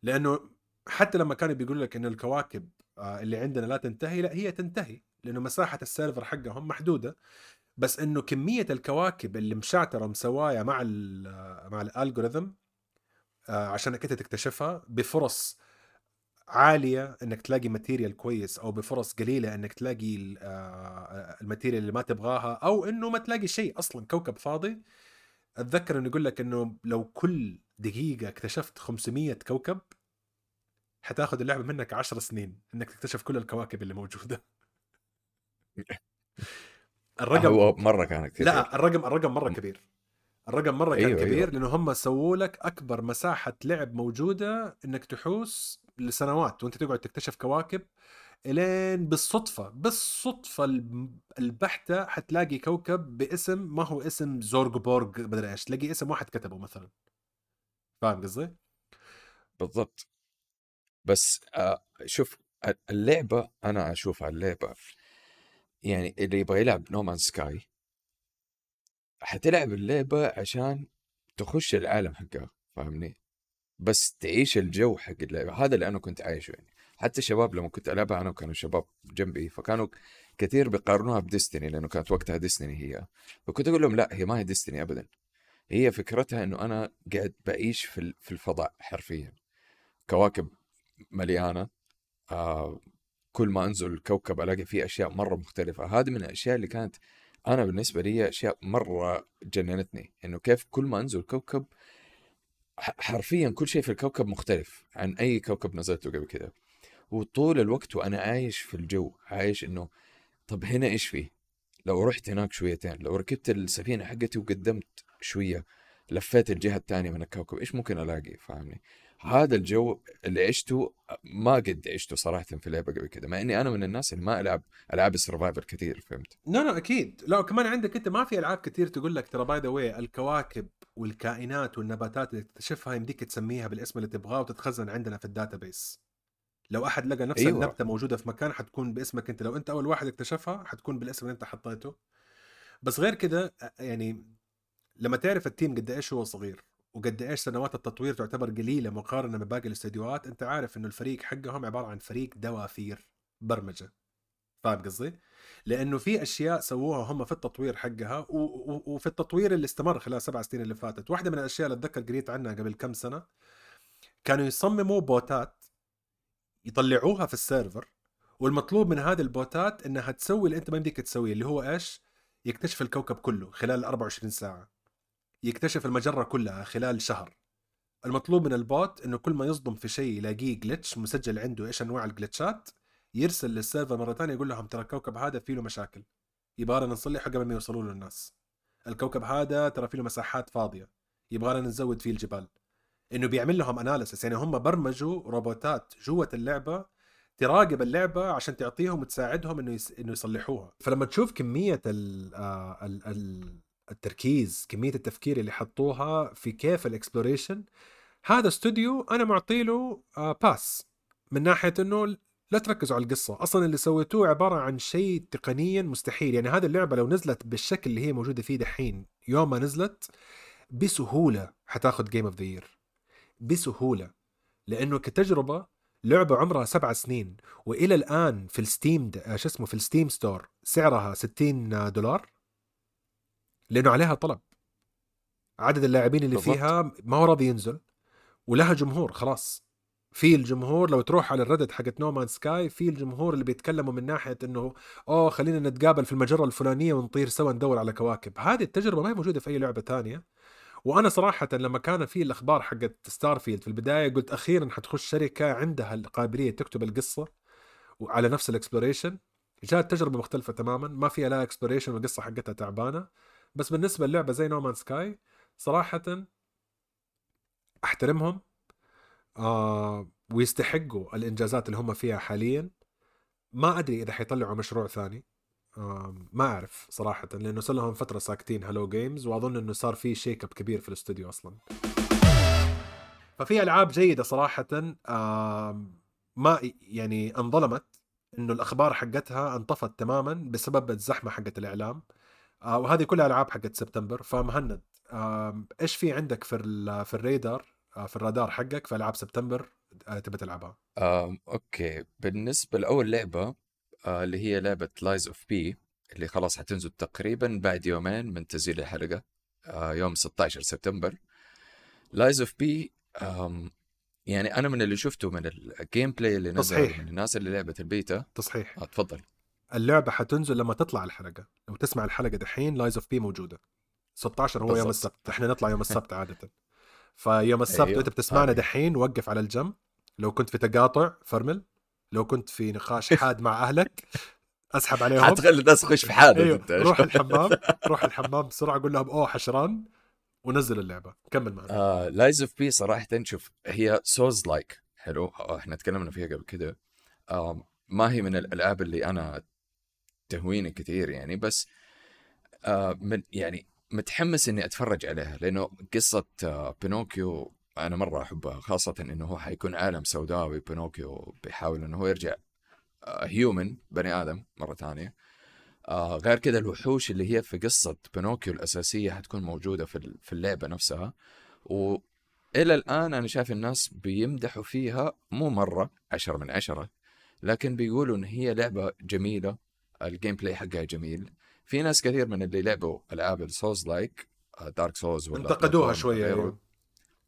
لأنه حتى لما كانوا بيقولوا لك انه الكواكب آه، اللي عندنا لا تنتهي لا هي تنتهي لأنه مساحة السيرفر حقهم محدودة. بس إنه كمية الكواكب اللي مشعتره مسوايا مع ال آه، مع ال algorithm آه، عشان انت تكتشفها بفرص عالية إنك تلاقي material كويس أو بفرص قليلة إنك تلاقي ال material اللي ما تبغاها أو إنه ما تلاقي شيء أصلا كوكب فاضي. أتذكر إنه يقول لك إنه لو كل دقيقة اكتشفت 500 كوكب حتاخذ اللعبة منك 10 سنين إنك تكتشف كل الكواكب اللي موجودة. الرقم هو مرة كان كثير. لا الرقم الرقم مرة كبير. الرقم مرة كان أيوة كبير أيوة. لأنه هم سووا لك أكبر مساحة لعب موجودة إنك تحوس لسنوات وأنت تقعد تكتشف كواكب إلين بالصدفة بالصدفة البحتة حتلاقي كوكب باسم ما هو اسم زورغبورغ مدري إيش تلاقي اسم واحد كتبه مثلا فاهم قصدي؟ بالضبط بس آه شوف اللعبة أنا أشوف اللعبة يعني اللي يبغى يلعب نومان سكاي حتلعب اللعبة عشان تخش العالم حقها فاهمني؟ بس تعيش الجو حق اللعبة هذا اللي أنا كنت عايشه يعني حتى الشباب لما كنت ألعبها أنا وكانوا شباب جنبي فكانوا كثير بيقارنوها بديستني لأنه كانت وقتها ديستني هي. فكنت أقول لهم لا هي ما هي ديستني ابدا. هي فكرتها إنه أنا قاعد بعيش في في الفضاء حرفيا. كواكب مليانة آه كل ما أنزل الكوكب ألاقي فيه أشياء مرة مختلفة. هذه من الأشياء اللي كانت أنا بالنسبة لي أشياء مرة جننتني إنه كيف كل ما أنزل كوكب حرفيا كل شيء في الكوكب مختلف عن أي كوكب نزلته قبل كذا وطول الوقت وأنا عايش في الجو عايش إنه طب هنا إيش فيه؟ لو رحت هناك شويتين لو ركبت السفينة حقتي وقدمت شوية لفيت الجهة الثانية من الكوكب إيش ممكن ألاقي؟ فاهمني؟ هذا الجو اللي عشته ما قد عشته صراحة في لعبه قبل كذا مع إني أنا من الناس اللي ما ألعب ألعاب ال survival كثير فهمت؟ لا لا أكيد. لا كمان عندك أنت ما في ألعاب كثير تقول لك ترى by the way الكواكب والكائنات والنباتات اللي تكتشفها يمديك تسميها بالاسم اللي تبغاه وتتخزن عندنا في ال database لو أحد لقى نفس أيوة. النبتة موجودة في مكان حتكون باسمك أنت لو أنت أول واحد اكتشفها حتكون بالاسم اللي أنت حطيته بس غير كده يعني لما تعرف ال team قد إيش هو صغير وقد إيش سنوات التطوير تعتبر قليلة مقارنة بباقي الاستديوهات أنت عارف إنه الفريق حقهم عبارة عن فريق دوافير برمجة فاهم قصدي؟ لأنه في أشياء سووها هم في التطوير حقها. وفي التطوير اللي استمر خلال سبع سنين اللي فاتت، واحدة من الأشياء اللي أتذكر قريت عنها قبل كم سنة كانوا يصمموا بوتات يطلعوها في ال server والمطلوب من هذه البوتات إنها تسوي اللي أنت ما يمديك تسويه اللي هو إيش؟ يكتشف الكوكب كله خلال 24 ساعة. يكتشف المجرة كلها خلال شهر. المطلوب من ال bot إنه كل ما يصدم في شيء يلاقيه glitch مسجل عنده إيش أنواع الجلتشات يرسل لل server مرة ثانية يقول لهم ترى الكوكب هذا فيه له مشاكل. يبغانا نصلحه قبل ما يوصلوا له الناس. الكوكب هذا ترى فيه له مساحات فاضية. يبغانا نزود فيه الجبال. إنه بيعمل لهم analysis يعني هم برمجوا روبوتات جوة اللعبة تراقب اللعبة عشان تعطيهم وتساعدهم إنه يس... إنه يصلحوها. فلما تشوف كمية ال... ال... ال... التركيز كمية التفكير اللي حطوها في كيف ال exploration هذا استوديو أنا معطي له pass من ناحية إنه لا تركزوا على القصة. أصلا اللي سويتوه عبارة عن شيء تقنيا مستحيل. يعني هذه اللعبة لو نزلت بالشكل اللي هي موجودة فيه دحين يوم ما نزلت بسهولة حتاخذ game of the year بسهولة لأنه كتجربة لعبة عمرها سبع سنين وإلى الآن في ال Steam شو اسمه في ال Steam Store سعرها 60 دولار لأنه عليها طلب. عدد اللاعبين اللي بالضبط. فيها ما هو راضي ينزل ولها جمهور خلاص. في الجمهور لو تروح على ال Reddit حقت No Man's Sky في الجمهور اللي بيتكلموا من ناحية إنه أوه خلينا نتقابل في المجرة الفلانية ونطير سوا ندور على كواكب. هذه التجربة ما هي موجودة في أي لعبة ثانية. وأنا صراحة لما كان في الأخبار حقت Starfield في البداية قلت أخيرا حتخش شركة عندها القابلية تكتب القصة وعلى نفس ال exploration جاءت تجربة مختلفة تماما ما فيها لا exploration والقصة حقتها تعبانة. بس بالنسبة للعبة زي No Man's Sky صراحة أحترمهم آه ويستحقوا الإنجازات اللي هم فيها حاليا. ما أدري إذا حيطلعوا مشروع ثاني. ما أعرف صراحة لأنه صار لهم فترة ساكتين Hello Games وأظن إنه صار في shake up كبير في الاستوديو أصلا. ففي ألعاب جيدة صراحة ما يعني انظلمت إنه الأخبار حقتها انطفت تماما بسبب الزحمة حقت الإعلام. آه وهذه كلها ألعاب حقت سبتمبر فمهند. إيش في عندك في في الريدار؟ آه، في الرادار حقك في ألعاب سبتمبر آه، تبي تلعبها؟ Okay. بالنسبة لأول لعبة اللي هي لعبة Lies of P اللي خلاص حتنزل تقريبا بعد يومين من تسجيل الحلقة آه، يوم 16 سبتمبر. Lies of P يعني أنا من اللي شفته من ال gameplay اللي نزل تصحيح. من الناس اللي لعبت البيتا. تصحيح. آه تفضل. اللعبة حتنزل لما تطلع الحلقة. لو تسمع الحلقة دحين Lies of P موجودة. 16 هو بالزبط. يوم السبت. إحنا نطلع يوم السبت عادة. فيوم السبت أيوه. وانت بتسمعنا آه. دحين وقف على الجنب. لو كنت في تقاطع فرمل. لو كنت في نقاش حاد مع أهلك أسحب عليهم. حتخلي الناس تخش في حالة أيوه. روح الحمام روح الحمام بسرعة قول لهم أوه حشران. ونزل اللعبة. كمل معنا. آه Lies of P صراحة شوف هي Souls-like حلو. آه إحنا تكلمنا فيها قبل كده. آه ما هي من الألعاب اللي أنا تهويني كثير يعني بس آه من يعني متحمس إني أتفرج عليها لأنه قصة آه، بينوكيو أنا مرة احبها خاصة إنه هو حيكون عالم سوداوي بينوكيو بيحاول إنه هو يرجع human آه، بني آدم مرة ثانية. آه غير كذا الوحوش اللي هي في قصة بينوكيو الأساسية حتكون موجودة في في اللعبة نفسها. والى الآن أنا شايف الناس بيمدحوا فيها مو مرة عشرة من عشرة لكن بيقولوا إن هي لعبة جميلة ال gameplay حقها جميل. في ناس كثير من اللي لعبوا العاب ال Souls-like Dark Souls ولا انتقدوها شوية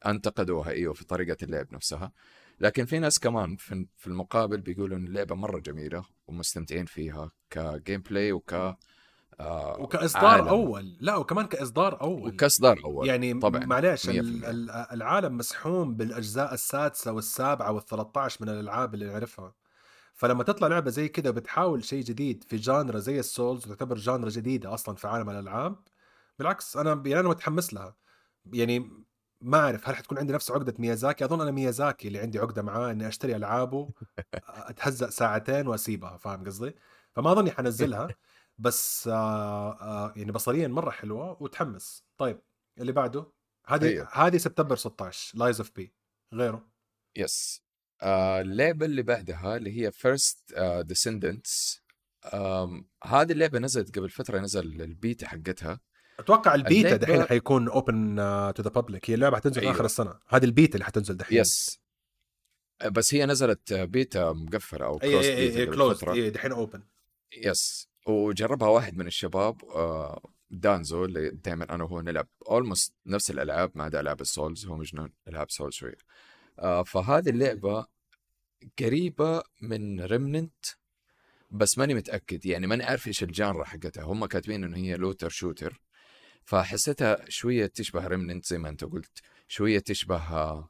أنتقدوها إيوه في طريقة اللعب نفسها. لكن في ناس كمان في المقابل بيقولوا ان اللعبة مرة جميلة ومستمتعين فيها ك gameplay وك آه وكإصدار عالم. أول. لا وكمان كإصدار أول. وكإصدار أول يعني طبعا معلش العالم مزحوم بالأجزاء السادسة والسابعة وال13 من الألعاب اللي نعرفها. فلما تطلع لعبة زي كذا بتحاول شيء جديد في genre زي ال Souls وتعتبر genre جديدة أصلا في عالم الألعاب بالعكس أنا يعني أنا متحمس لها. يعني ما أعرف هل حتكون عندي نفس عقدة ميازاكي؟ أظن أنا ميازاكي اللي عندي عقدة معاه إني أشتري ألعابه أتهزأ ساعتين وأسيبها فاهم قصدي؟ فما أظني حنزلها بس آه آه يعني بصريا مرة حلوة وتحمس. طيب اللي بعده؟ هذه أيوه. هذه سبتمبر 16 Lies of P غيره. yes آه اللعبة اللي بعدها اللي هي First Descendants هذه اللعبة نزلت قبل فترة نزل البيتا حقتها. أتوقع البيتا دحين حيكون open to the public هي اللعبة حتنزل أيوه. آخر السنة. هذه البيتا اللي حتنزل دحين. yes بس هي نزلت بيتا مقفلة أو اي closed اي بيتا اي قبل closed دحين open yes وجربها واحد من الشباب آه، دانزو اللي دائما أنا وهو نلعب almost نفس الألعاب ما عدا العاب ال Souls هو مجنون العاب Souls شوية. آه، فهذه اللعبة قريبة من Remnant بس ماني متأكد. يعني ماني عارف إيش ال genre حقتها. هم كاتبين إنه هي looter shooter فحسيتها شوية تشبه Remnant زي ما انت قلت شوية تشبه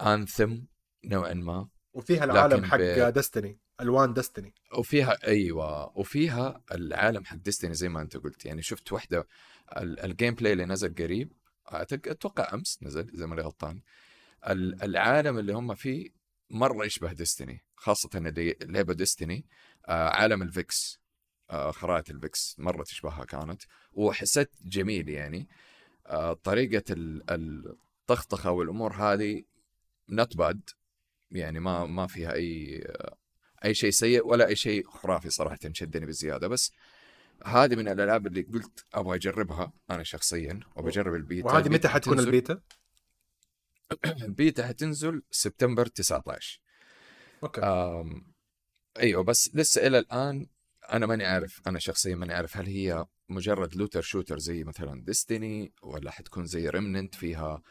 Anthem نوعا ما وفيها العالم حق ب- Destiny ألوان Destiny وفيها أيوه وفيها العالم حق Destiny زي ما انت قلت. يعني شفت واحدة ال- ال gameplay اللي نزل قريب أتوقع أمس نزل إذا ماني غلطان. ال- العالم اللي هم فيه مرة يشبه Destiny خاصة اللي لعبة Destiny آه عالم ال Vex آه خرائط ال Vex مرة تشبهها كانت وحسيت جميل يعني. آه طريقة ال- الطخطخة والأمور هذه not bad يعني ما ما فيها أي أي شيء سيء ولا أي شيء خرافي صراحة شدني بزيادة. بس هذه من الألعاب اللي قلت أبغى أجربها أنا شخصيا وبجرب البيتا. وهذه متى حتكون البيتا؟ البيتا حتنزل سبتمبر 19 okay. أيوه بس لسه إلى الآن أنا ماني عارف أنا شخصيا ماني عارف هل هي مجرد looter shooter زي مثلا Destiny ولا حتكون زي Remnant فيها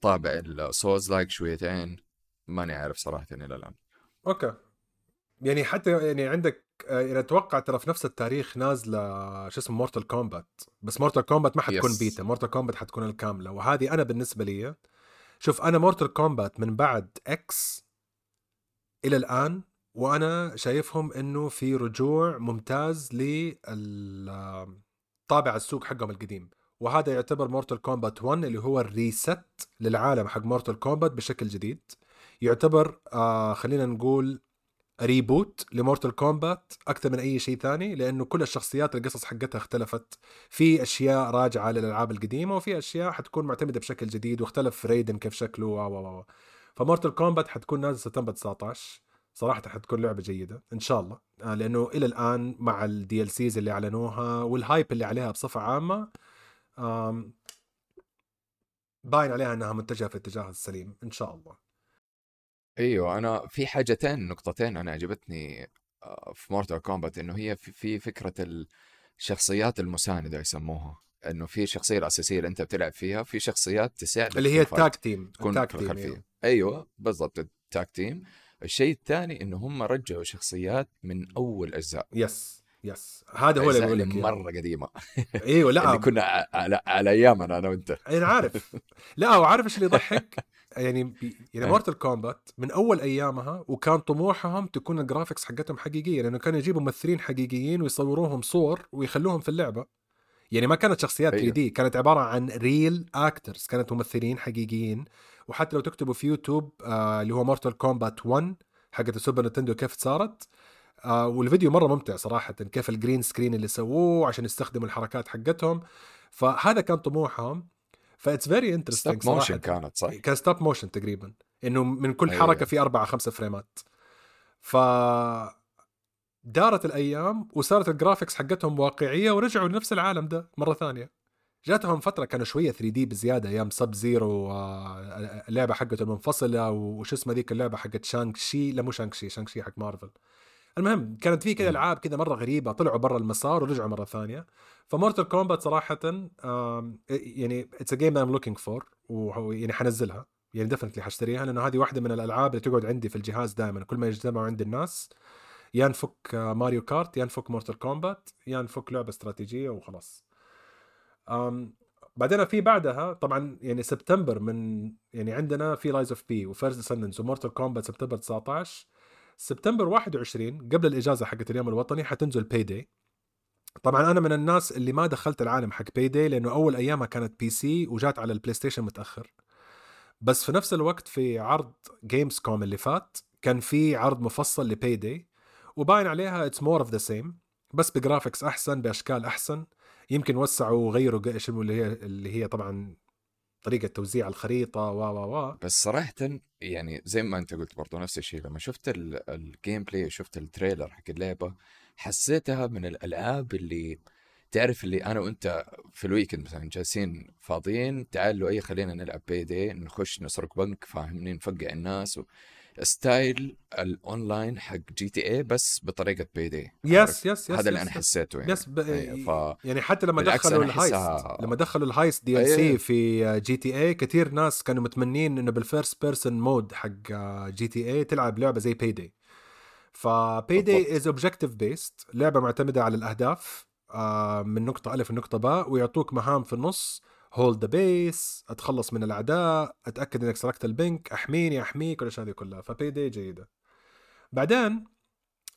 طابع ال Souls-like شويتين؟ ماني عارف صراحة إلى الآن. okay. يعني حتى يعني عندك آه، يعني أتوقع ترى في نفس التاريخ نازلة شو اسمه Mortal Kombat بس Mortal Kombat ما حتكون yes. beta Mortal Kombat حتكون الكاملة. وهذه أنا بالنسبة لي شوف أنا Mortal Kombat من بعد X إلى الآن وأنا شايفهم إنه في رجوع ممتاز للطابع السوق حقهم القديم. وهذا يعتبر Mortal Kombat 1 اللي هو ال reset للعالم حق Mortal Kombat بشكل جديد. يعتبر آه خلينا نقول reboot ل Mortal Kombat أكثر من أي شيء ثاني لأنه كل الشخصيات القصص حقتها اختلفت. في أشياء راجعة للألعاب القديمة وفي أشياء حتكون معتمدة بشكل جديد واختلف Raiden كيف شكله و و و ف Mortal Kombat حتكون نازل سبتمبر 19 صراحة حتكون لعبة جيدة إن شاء الله. آه لأنه إلى الآن مع ال DLCs اللي أعلنوها وال hype اللي عليها بصفة عامة آم، باين عليها إنها متجهة في الاتجاه السليم إن شاء الله. أيوه أنا في حاجتين نقطتين أنا عجبتني آه، في Mortal Kombat إنه هي في, فكرة الشخصيات المساندة يسموها. إنه في الشخصيه الأساسية اللي أنت بتلعب فيها في شخصيات تساعدك اللي هي ال tag team تكون ال tag في team الخلفية. أيوه. أيوه بالضبط ال tag team الشيء الثاني انه هم رجعوا شخصيات من أول أجزاء. yes yes. هذا هو اللي بقول لك. مرة قديمة. إيوه لا. اللي كنا على, على أيامنا أنا وأنت. أنا عارف. لا وعارف إيش اللي يضحك؟ يعني بي- يعني إيه. Mortal Kombat من أول أيامها وكان طموحهم تكون ال graphics حقتهم حقيقية لأنه كانوا يجيبوا ممثلين حقيقيين ويصوروهم صور ويخلوهم في اللعبة. يعني ما كانت شخصيات 3 أيوه. دي كانت عبارة عن real actors كانت ممثلين حقيقيين. وحتى لو تكتبوا في يوتيوب آه اللي هو Mortal Kombat 1 حقت السوبر نتندو كيف صارت. آه والفيديو مرة ممتع صراحة كيف ال green screen اللي سووه عشان يستخدموا الحركات حقتهم. فهذا كان طموحهم. ف it's very interesting stop motion كانت صح؟ كان stop motion تقريبا. إنه من كل أيوة. حركة في أربعة خمسة frame ات. ف دارت الأيام وصارت ال graphics حقتهم واقعية ورجعوا لنفس العالم ده مرة ثانية. جاتهم فترة كانوا شوية 3D بزيادة أيام Sub-Zero آه، اللعبة حقته المنفصلة وش اسمها ذيك اللعبة حقت Shang-Chi لا مو Shang-Chi Shang-Chi حق مارفل المهم كانت في كذا. ألعاب كذا مرة غريبة طلعوا برا المسار ورجعوا مرة ثانية. ف Mortal Kombat صراحة يعني it's a game I'm looking for ويعني حنزلها. يعني definitely حاشتريها لأنه هذه واحدة من الألعاب اللي تقعد عندي في الجهاز دائما. كل ما يجتمعوا عند الناس يا نفك Mario Kart يا نفك Mortal Kombat يا نفك لعبة استراتيجية وخلاص. بعدين في بعدها طبعا يعني سبتمبر من يعني عندنا في Lies of P و First Descendants و Mortal Kombat سبتمبر 19 سبتمبر 21 قبل الإجازة حقت اليوم الوطني حتنزل Payday طبعا أنا من الناس اللي ما دخلت العالم حق Payday لأنه أول أيامها كانت PC وجات على ال PlayStation متأخر. بس في نفس الوقت في عرض Gamescom اللي فات كان في عرض مفصل ل Payday وباين عليها it's more of the same بس ب graphics أحسن بأشكال أحسن. يمكن وسعوا وغيروا اللي هي اللي هي طبعا طريقة توزيع الخريطة و و و. بس صراحة يعني زي ما أنت قلت برضو نفس الشيء لما شفت ال- ال gameplay شفت ال trailer حق اللعبة حسيتها من الألعاب اللي تعرف اللي أنا وأنت في ال weekend مثلا جالسين فاضيين تعالوا أي خلينا نلعب Payday نخش نسرق بنك فاهمني؟ نفقع الناس و... style ال online حق GTA بس بطريقة Payday yes yes yes هذا اللي أنا. حسيته يعني yes ب... أي، ف يعني حتى لما دخلوا ال heist أحسها- لما دخلوا ال heist DLC. في GTA كثير ناس كانوا متمنين إنه بال first person mode حق GTA تلعب لعبة زي Payday ف Payday is objective based لعبة معتمدة على الأهداف آه، من نقطة ألف لنقطة باء ويعطوك مهام في النص hold the base أتخلص من الأعداء أتأكد إنك سرقت البنك أحميني أحميك والاشياء هذه كلها. ف Payday جيدة. بعدين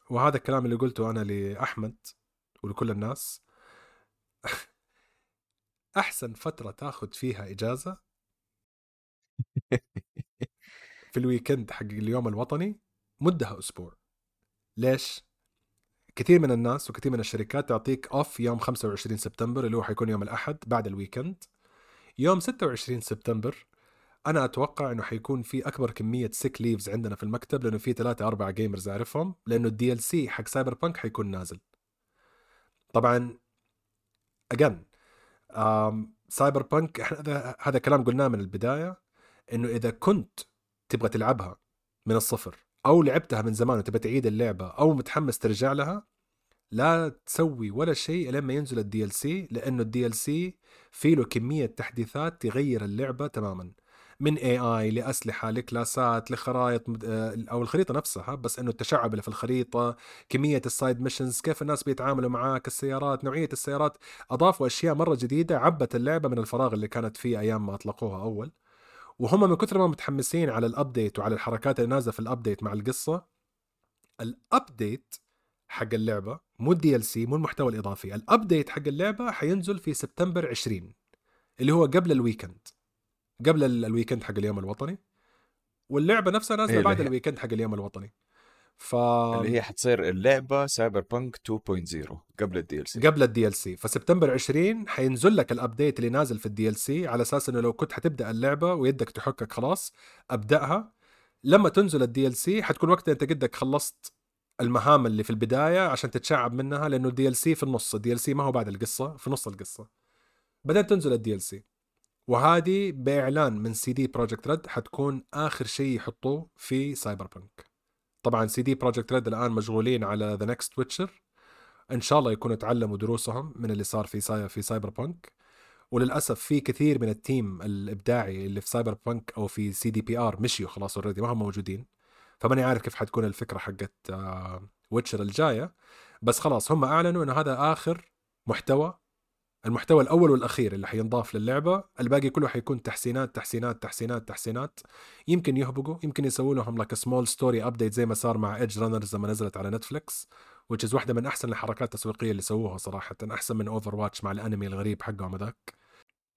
وهذا الكلام اللي قلته أنا لأحمد ولكل الناس أحسن فترة تاخذ فيها إجازة في ال weekend حق اليوم الوطني مدها أسبوع. ليش؟ كثير من الناس وكثير من الشركات تعطيك off يوم 25 سبتمبر اللي هو حيكون يوم الأحد بعد ال weekend. يوم 26 سبتمبر أنا أتوقع إنه حيكون في أكبر كمية sick leaves عندنا في المكتب لأنه في ثلاثة أربعة gamers أعرفهم لأنه ال DLC حق Cyberpunk حيكون نازل. طبعا again Cyberpunk هذا- هذا كلام قلناه من البداية إنه إذا كنت تبغى تلعبها من الصفر أو لعبتها من زمان وتبغى تعيد اللعبة أو متحمس ترجع لها لا تسوي ولا شيء لما ينزل ال DLC لأنه ال DLC فيه له كمية تحديثات تغير اللعبة تماما. من AI لأسلحة ل class ات لخرائط آه، أو الخريطة نفسها بس إنه التشعب اللي في الخريطة كمية ال side missions كيف الناس بيتعاملوا معاك السيارات نوعية السيارات أضافوا أشياء مرة جديدة عبت اللعبة من الفراغ اللي كانت فيه أيام ما أطلقوها أول. وهم من كثر ما متحمسين على ال update وعلى الحركات اللي نازلة في ال update مع القصة ال update حق اللعبة مو ال DLC مو المحتوى الإضافي. ال update حق اللعبة حينزل في سبتمبر 20 اللي هو قبل ال weekend قبل ال- ال weekend حق اليوم الوطني. واللعبة نفسها نازلة إيه، بعد ال weekend حق اليوم الوطني. ف اللي هي حتصير اللعبة Cyberpunk 2.0 قبل ال DLC قبل ال DLC فسبتمبر 20 حينزل لك ال update اللي نازل في ال DLC على أساس إنه لو كنت حتبدأ اللعبة ويدك تحكك خلاص أبدأها. لما تنزل ال DLC حتكون وقتها أنت قدك خلصت المهام اللي في البداية عشان تتشعب منها لأنه ال DLC في النص ال DLC ما هو بعد القصة في نص القصة. بعدين تنزل ال DLC وهذه بإعلان من CD Projekt Red حتكون آخر شيء يحطوه في Cyberpunk طبعا CD Projekt Red الآن مشغولين على the next Witcher إن شاء الله يكونوا تعلموا دروسهم من اللي صار في ساي في Cyberpunk وللأسف في كثير من ال team الإبداعي اللي في Cyberpunk أو في CDPR مشيوا خلاص already ما هم موجودين. فماني عارف كيف حتكون الفكرة حقت Witcher الجاية. بس خلاص هم أعلنوا إنه هذا آخر محتوى المحتوى الأول والأخير اللي حينضاف للعبة. الباقي كله حيكون تحسينات تحسينات تحسينات تحسينات. يمكن يهبقوا يمكن يسووا لهم لك small story update زي ما صار مع Edgerunners لما نزلت على Netflix is واحدة من أحسن الحركات التسويقية اللي سووها صراحة أحسن من Overwatch مع الأنمي الغريب حقهم هذاك.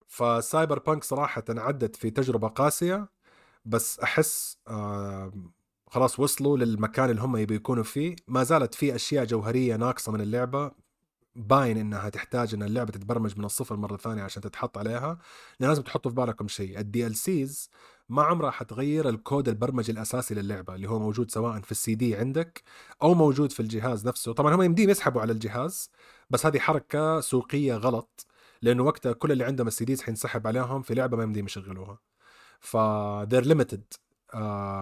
ف Cyberpunk صراحة عدت في تجربة قاسية بس أحس آه خلاص وصلوا للمكان اللي هم يبي يكونوا فيه. ما زالت في أشياء جوهرية ناقصة من اللعبة. باين إنها تحتاج إن اللعبة تتبرمج من الصفر مرة ثانية عشان تتحط عليها. لازم تحطوا في بالكم شيء. ال DLCs ما عمرها حتغير الكود البرمجي الأساسي للعبة اللي هو موجود سواء في السي دي عندك أو موجود في الجهاز نفسه. طبعا هم يمديهم يسحبوا على الجهاز بس هذه حركة سوقية غلط لأنه وقتها كل اللي عندهم ال CDs حينسحب عليهم في لعبة ما يمديهم يشغلوها. ف they're limited.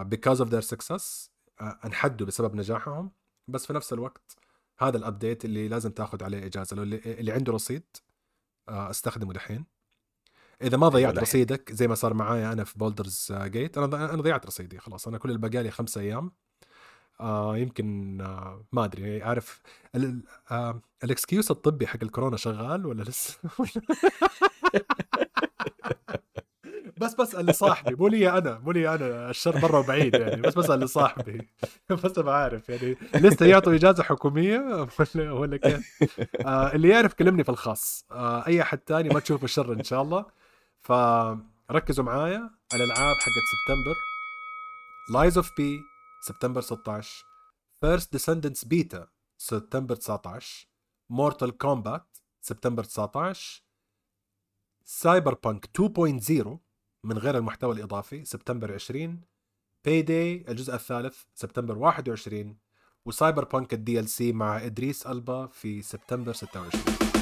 Because of their success uh, انحدوا بسبب نجاحهم. بس في نفس الوقت هذا ال update اللي لازم تاخذ عليه إجازة لو اللي, عنده رصيد uh, استخدمه دحين. إذا ما ضيعت دحين. رصيدك زي ما صار معايا أنا في Baldur's Gate أنا أنا ضيعت رصيدي خلاص. أنا كل اللي بقالي خمسة أيام. آه يمكن آه ما أدري عارف آه ال excuse الطبي حق الكورونا شغال ولا لسه؟ بس بسأل لصاحبي مو لي أنا مو لي أنا الشر مرة وبعيد يعني بس بسأل لصاحبي. بس ما عارف يعني لسه يعطوا إجازة حكومية ولا ولا كيف؟ آه اللي يعرف كلمني في الخاص. آه أي أحد تاني ما تشوفوا الشر إن شاء الله. فركزوا معايا الألعاب حقت سبتمبر. Lies of P سبتمبر 16 First Descendants beta سبتمبر 19 Mortal Kombat سبتمبر 19 Cyberpunk 2.0 من غير المحتوى الإضافي سبتمبر 20 Payday الجزء الثالث سبتمبر 21 و Cyberpunk ال DLC مع إدريس ألبا في سبتمبر 26